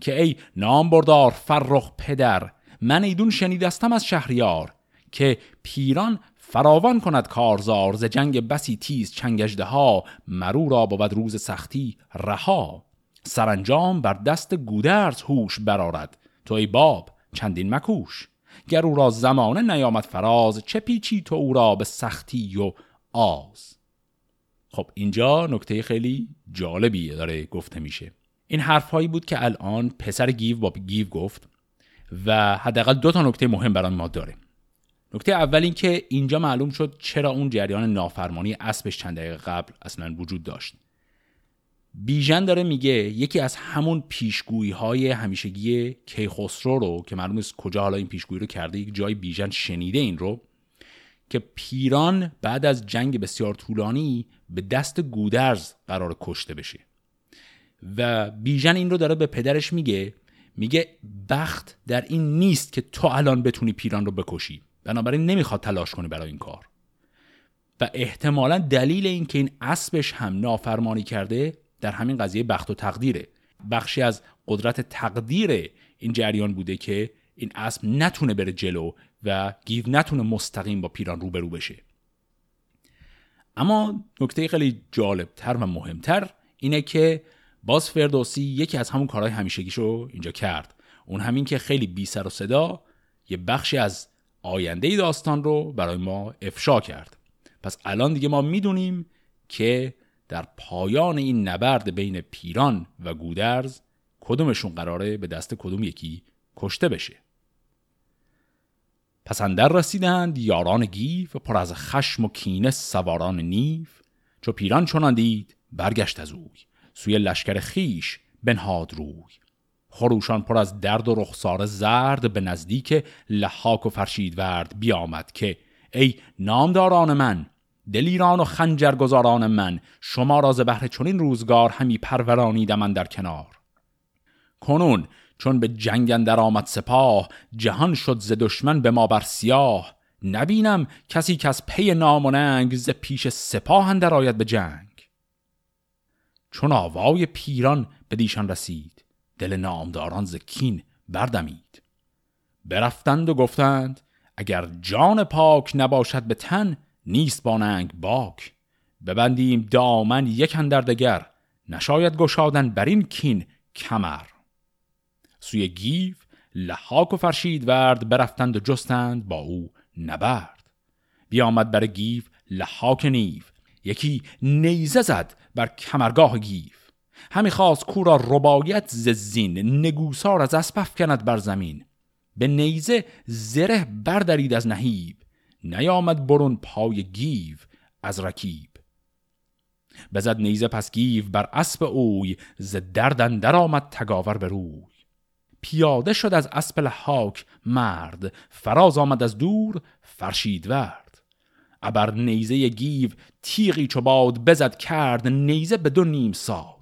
که ای نام بردار فرخ پدر من ایدون شنیدستم از شهریار که پیران فراوان کند کارزار ز جنگ بسی تیز چنگجده ها مرو را بود روز سختی رها. سرانجام بر دست گودرز هوش برارد تو ای باب چندین مکوش. گر او را زمانه نیامد فراز چه پیچی تو او را به سختی و آز؟ خب اینجا نکته خیلی جالبی داره گفته میشه. این حرفهایی بود که الان پسر گیو با گیو گفت و حداقل دو تا نکته مهم برای ما داره. نکته اول این که اینجا معلوم شد چرا اون جریان نافرمانی اسبش چند دقیقه قبل اصلا وجود داشت. بیژن داره میگه یکی از همون پیشگویی های همیشگی کیخسرو رو که معلوم است کجا حالا این پیشگویی رو کرده یک جای بیژن شنیده این رو که پیران بعد از جنگ بسیار طولانی به دست گودرز قرار کشته بشه. و بیژن این رو داره به پدرش میگه میگه بخت در این نیست که تو الان بتونی پیران رو بکشی. بنابراین نمی‌خواد تلاش کنی برای این کار. و احتمالا دلیل این که این اسبش هم نافرمانی کرده در همین قضیه بخت و تقدیره. بخشی از قدرت تقدیر این جریان بوده که این اسب نتونه بره جلو و گیو نتونه مستقیم با پیران روبرو بشه. اما نکته خیلی جالبتر و مهمتر اینه که باز فردوسی یکی از همون کارهای همیشگیشو اینجا کرد. اون همین که خیلی بی سر و صدا یه بخشی از آینده داستان رو برای ما افشا کرد. پس الان دیگه ما می‌دونیم که در پایان این نبرد بین پیران و گودرز کدومشون قراره به دست کدوم یکی کشته بشه. پس اندر رسیدند یاران گیف پر از خشم و کینه سواران نیف چو پیران چنان دید برگشت از اوی. سوی لشکر خیش بنهاد روی. خروشان پر از درد و رخسار زرد به نزدیک لحاک و فرشید ورد بیامد که ای نامداران من دلیران و خنجرگزاران من شما را ز بهر چنین روزگار همی پرورانیدم در کنار. کنون چون به جنگ اندر آمد سپاه جهان شد ز دشمن به ما بر سیاه نبینم کسی که از پی نام ز پیش سپاه اندر آید به جنگ. چون آوای پیران به دیشان رسید دل نامداران ز کین بردمید. برفتند و گفتند اگر جان پاک نباشد به تن نیست با ننگ باک. ببندیم دامن یک اندر دگر نشاید گشادن بر این کین کمر. سوی گیو لحاک و فرشید ورد برفتند و جستند با او نبرد. بیامد بر گیو لهاک نیو یکی نیزه زد بر کمرگاه گیو. همی خواست کورا رباید ز زین نگونسار از اسب افکند بر زمین. به نیزه زره بردرید از نهیب نیامد برون پای گیو از رکیب. بزد نیزه پس گیو بر اسب اوی ز درد اندر آمد تگاور به روی. پیاده شد از اسب لهاک مرد فراز آمد از دور فرشیدورد. ابر نیزه گیو تیغی چو باد بزد کرد نیزه به دو نیم ساد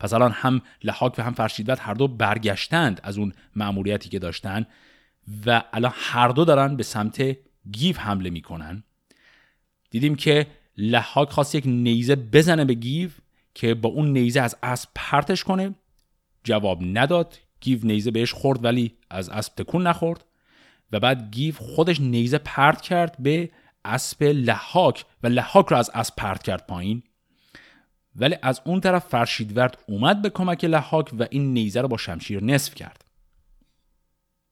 پس الان هم لهاک و هم فرشیدورد هر دو برگشتند از اون مأموریتی که داشتن و الان هر دو دارن به سمت گیو حمله می‌کنن. دیدیم که لهاک خواست یک نیزه بزنه به گیو که با اون نیزه از اسب پرتش کنه. جواب نداد. گیو نیزه بهش خورد ولی از اسب تکون نخورد و بعد گیو خودش نیزه پرت کرد به اسب لحاک و لحاک رو از اسب پرت کرد پایین. ولی از اون طرف فرشیدورد اومد به کمک لحاک و این نیزه رو با شمشیر نصف کرد.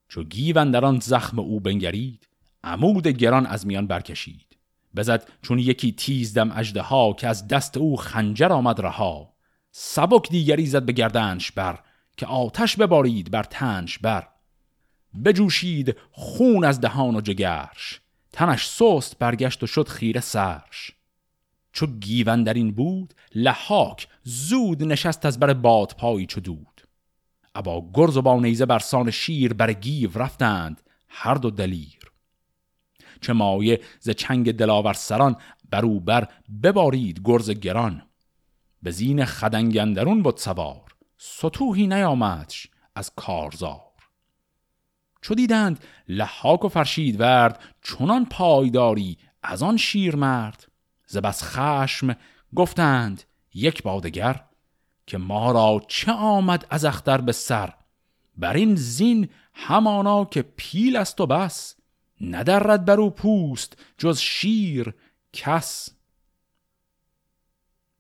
چو گیون در آن زخم او بنگرید عمود گران از میان برکشید. بزد چون یکی تیزدم اجده ها که از دست او خنجر آمد رها. سبک دیگری زد به گردنش بر که آتش ببارید بر تنش بر. بجوشید خون از دهان و جگرش. تنش سست برگشت و شد خیره سرش. چو گیون در این بود لحاک زود نشست از بر بادپایی چو دود. ابا گرز و با نیزه برسان شیر بر گیو رفتند هر دو دلیر. چه مایه ز چنگ دلاور سران برو بر ببارید گرز گران. به زین خدنگندرون بود سوار سطوحی نیامدش از کارزار. چو دیدند لحاک و فرشید ورد چنان پایداری از آن شیر مرد ز بس خشم گفتند یک بادگر که ما را چه آمد از اختر به سر؟ بر این زین همانا که پیل است و بس ندرد بر او پوست جز شیر کس.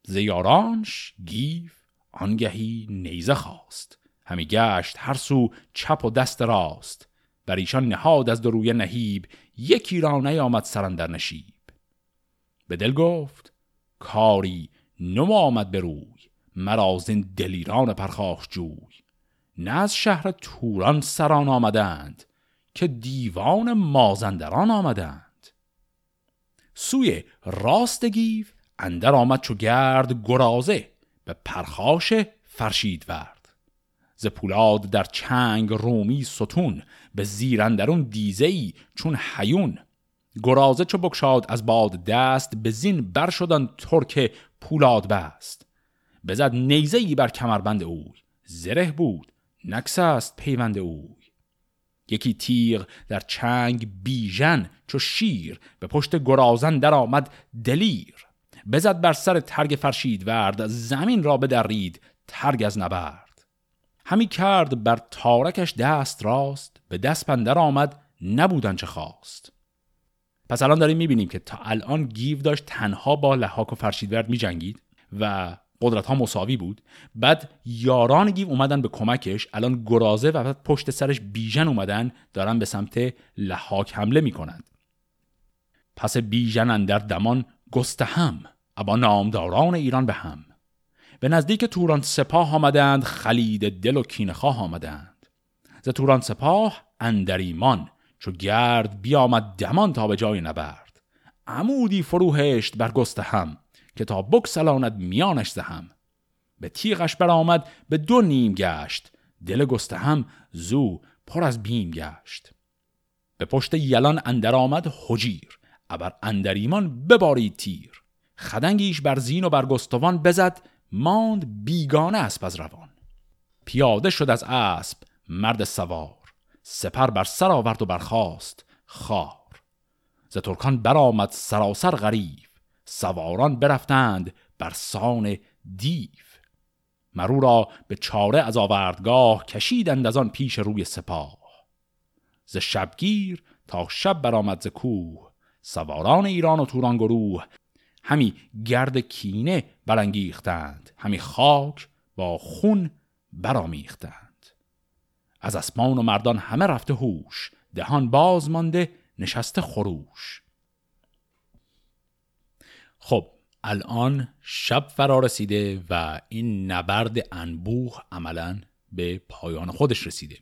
زیارانش گیف آنگهی نیزه خواست همی گشت هر سو چپ و دست راست. بر ایشان نهاد از دروی نهیب یکی را نیامد سرندر نشیب. به دل گفت کاری نو آمد به روی مرا زین دلیران پرخاش جوی. نه از شهر توران سران آمدند که دیوان مازندران آمدند. سوی راست گیو اندر آمد چو گرد گرازه به پرخاش فرشید ورد. ز پولاد در چنگ رومی ستون به زیرندرون دیزه ای چون حیون گرازه چو بکشاد از باد دست به زین بر شدن ترک پولاد بست. بزد نیزه ای بر کمربند اوی زره بود نکس است پیوند اوی. یکی تیغ در چنگ بیژن چو شیر به پشت گرازن در آمد دلیر. بزد بر سر ترگ فرشید ورد زمین را بدرید ترگ از نبرد. همی کرد بر تارکش دست راست به دست پندر آمد نبودن چه خواست. پس الان داریم می‌بینیم که تا الان گیو داشت تنها با لحاک و فرشیدورد میجنگید و قدرت ها مساوی بود. بعد یاران گیو اومدن به کمکش. الان گرازه و بعد پشت سرش بیژن اومدن دارن به سمت لحاک حمله می‌کنند. پس بیژن در دمان گست هم ابا نامداران ایران به هم. به نزدیک توران سپاه آمدند خلید دل و کینخواه آمدند. ز توران سپاه اندریمان چو گرد بیامد دمان تا به جای نبرد. عمودی فروهشت بر هم که تا بکسلاند میانش زهم. به تیغش برآمد به دو نیم گشت. دل هم زو پر از بیم گشت. به پشت یلان اندر آمد حجیر ابر اندریمان ببارید تیر. خدنگیش بر زین و بر گستوان بزد ماند بیگانه اسب از روان. پیاده شد از اسب مرد سوار. سپر بر سر آورد و برخاست خار. ز ترکان برآمد سراسر غریب سواران برفتند بر سان دیو. مرو را به چاره از آوردگاه کشیدند از آن پیش روی سپاه. ز شبگیر تا شب برآمد ز کوه سواران ایران و توران گروه. همی گرد کینه برانگیختند همی خاک با خون برامیختند از اسمان و مردان همه رفته هوش. دهان باز مانده نشسته خروش. خب الان شب فرا رسیده و این نبرد انبوه عملا به پایان خودش رسیده.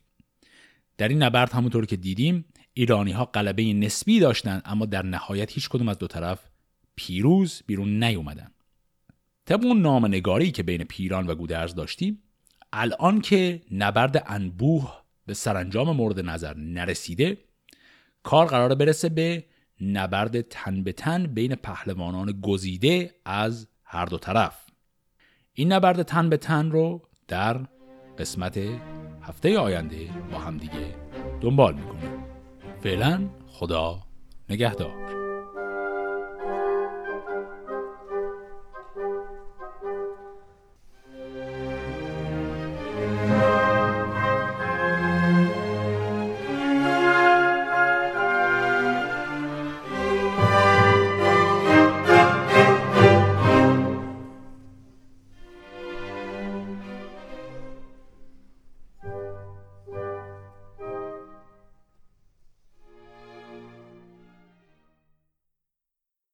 در این نبرد همونطور که دیدیم ایرانی ها قلبه نسبی داشتند اما در نهایت هیچ کدوم از دو طرف پیروز بیرون نیومدن. طبق اون نگاری که بین پیران و گودرز داشتیم الان که نبرد انبوه به سرانجام مورد نظر نرسیده کار قراره برسه به نبرد تن به تن بین پهلوانان گزیده از هر دو طرف. این نبرد تن به تن رو در قسمت هفته آینده با هم دیگه دنبال می‌کنیم. فعلا خدا نگهدار.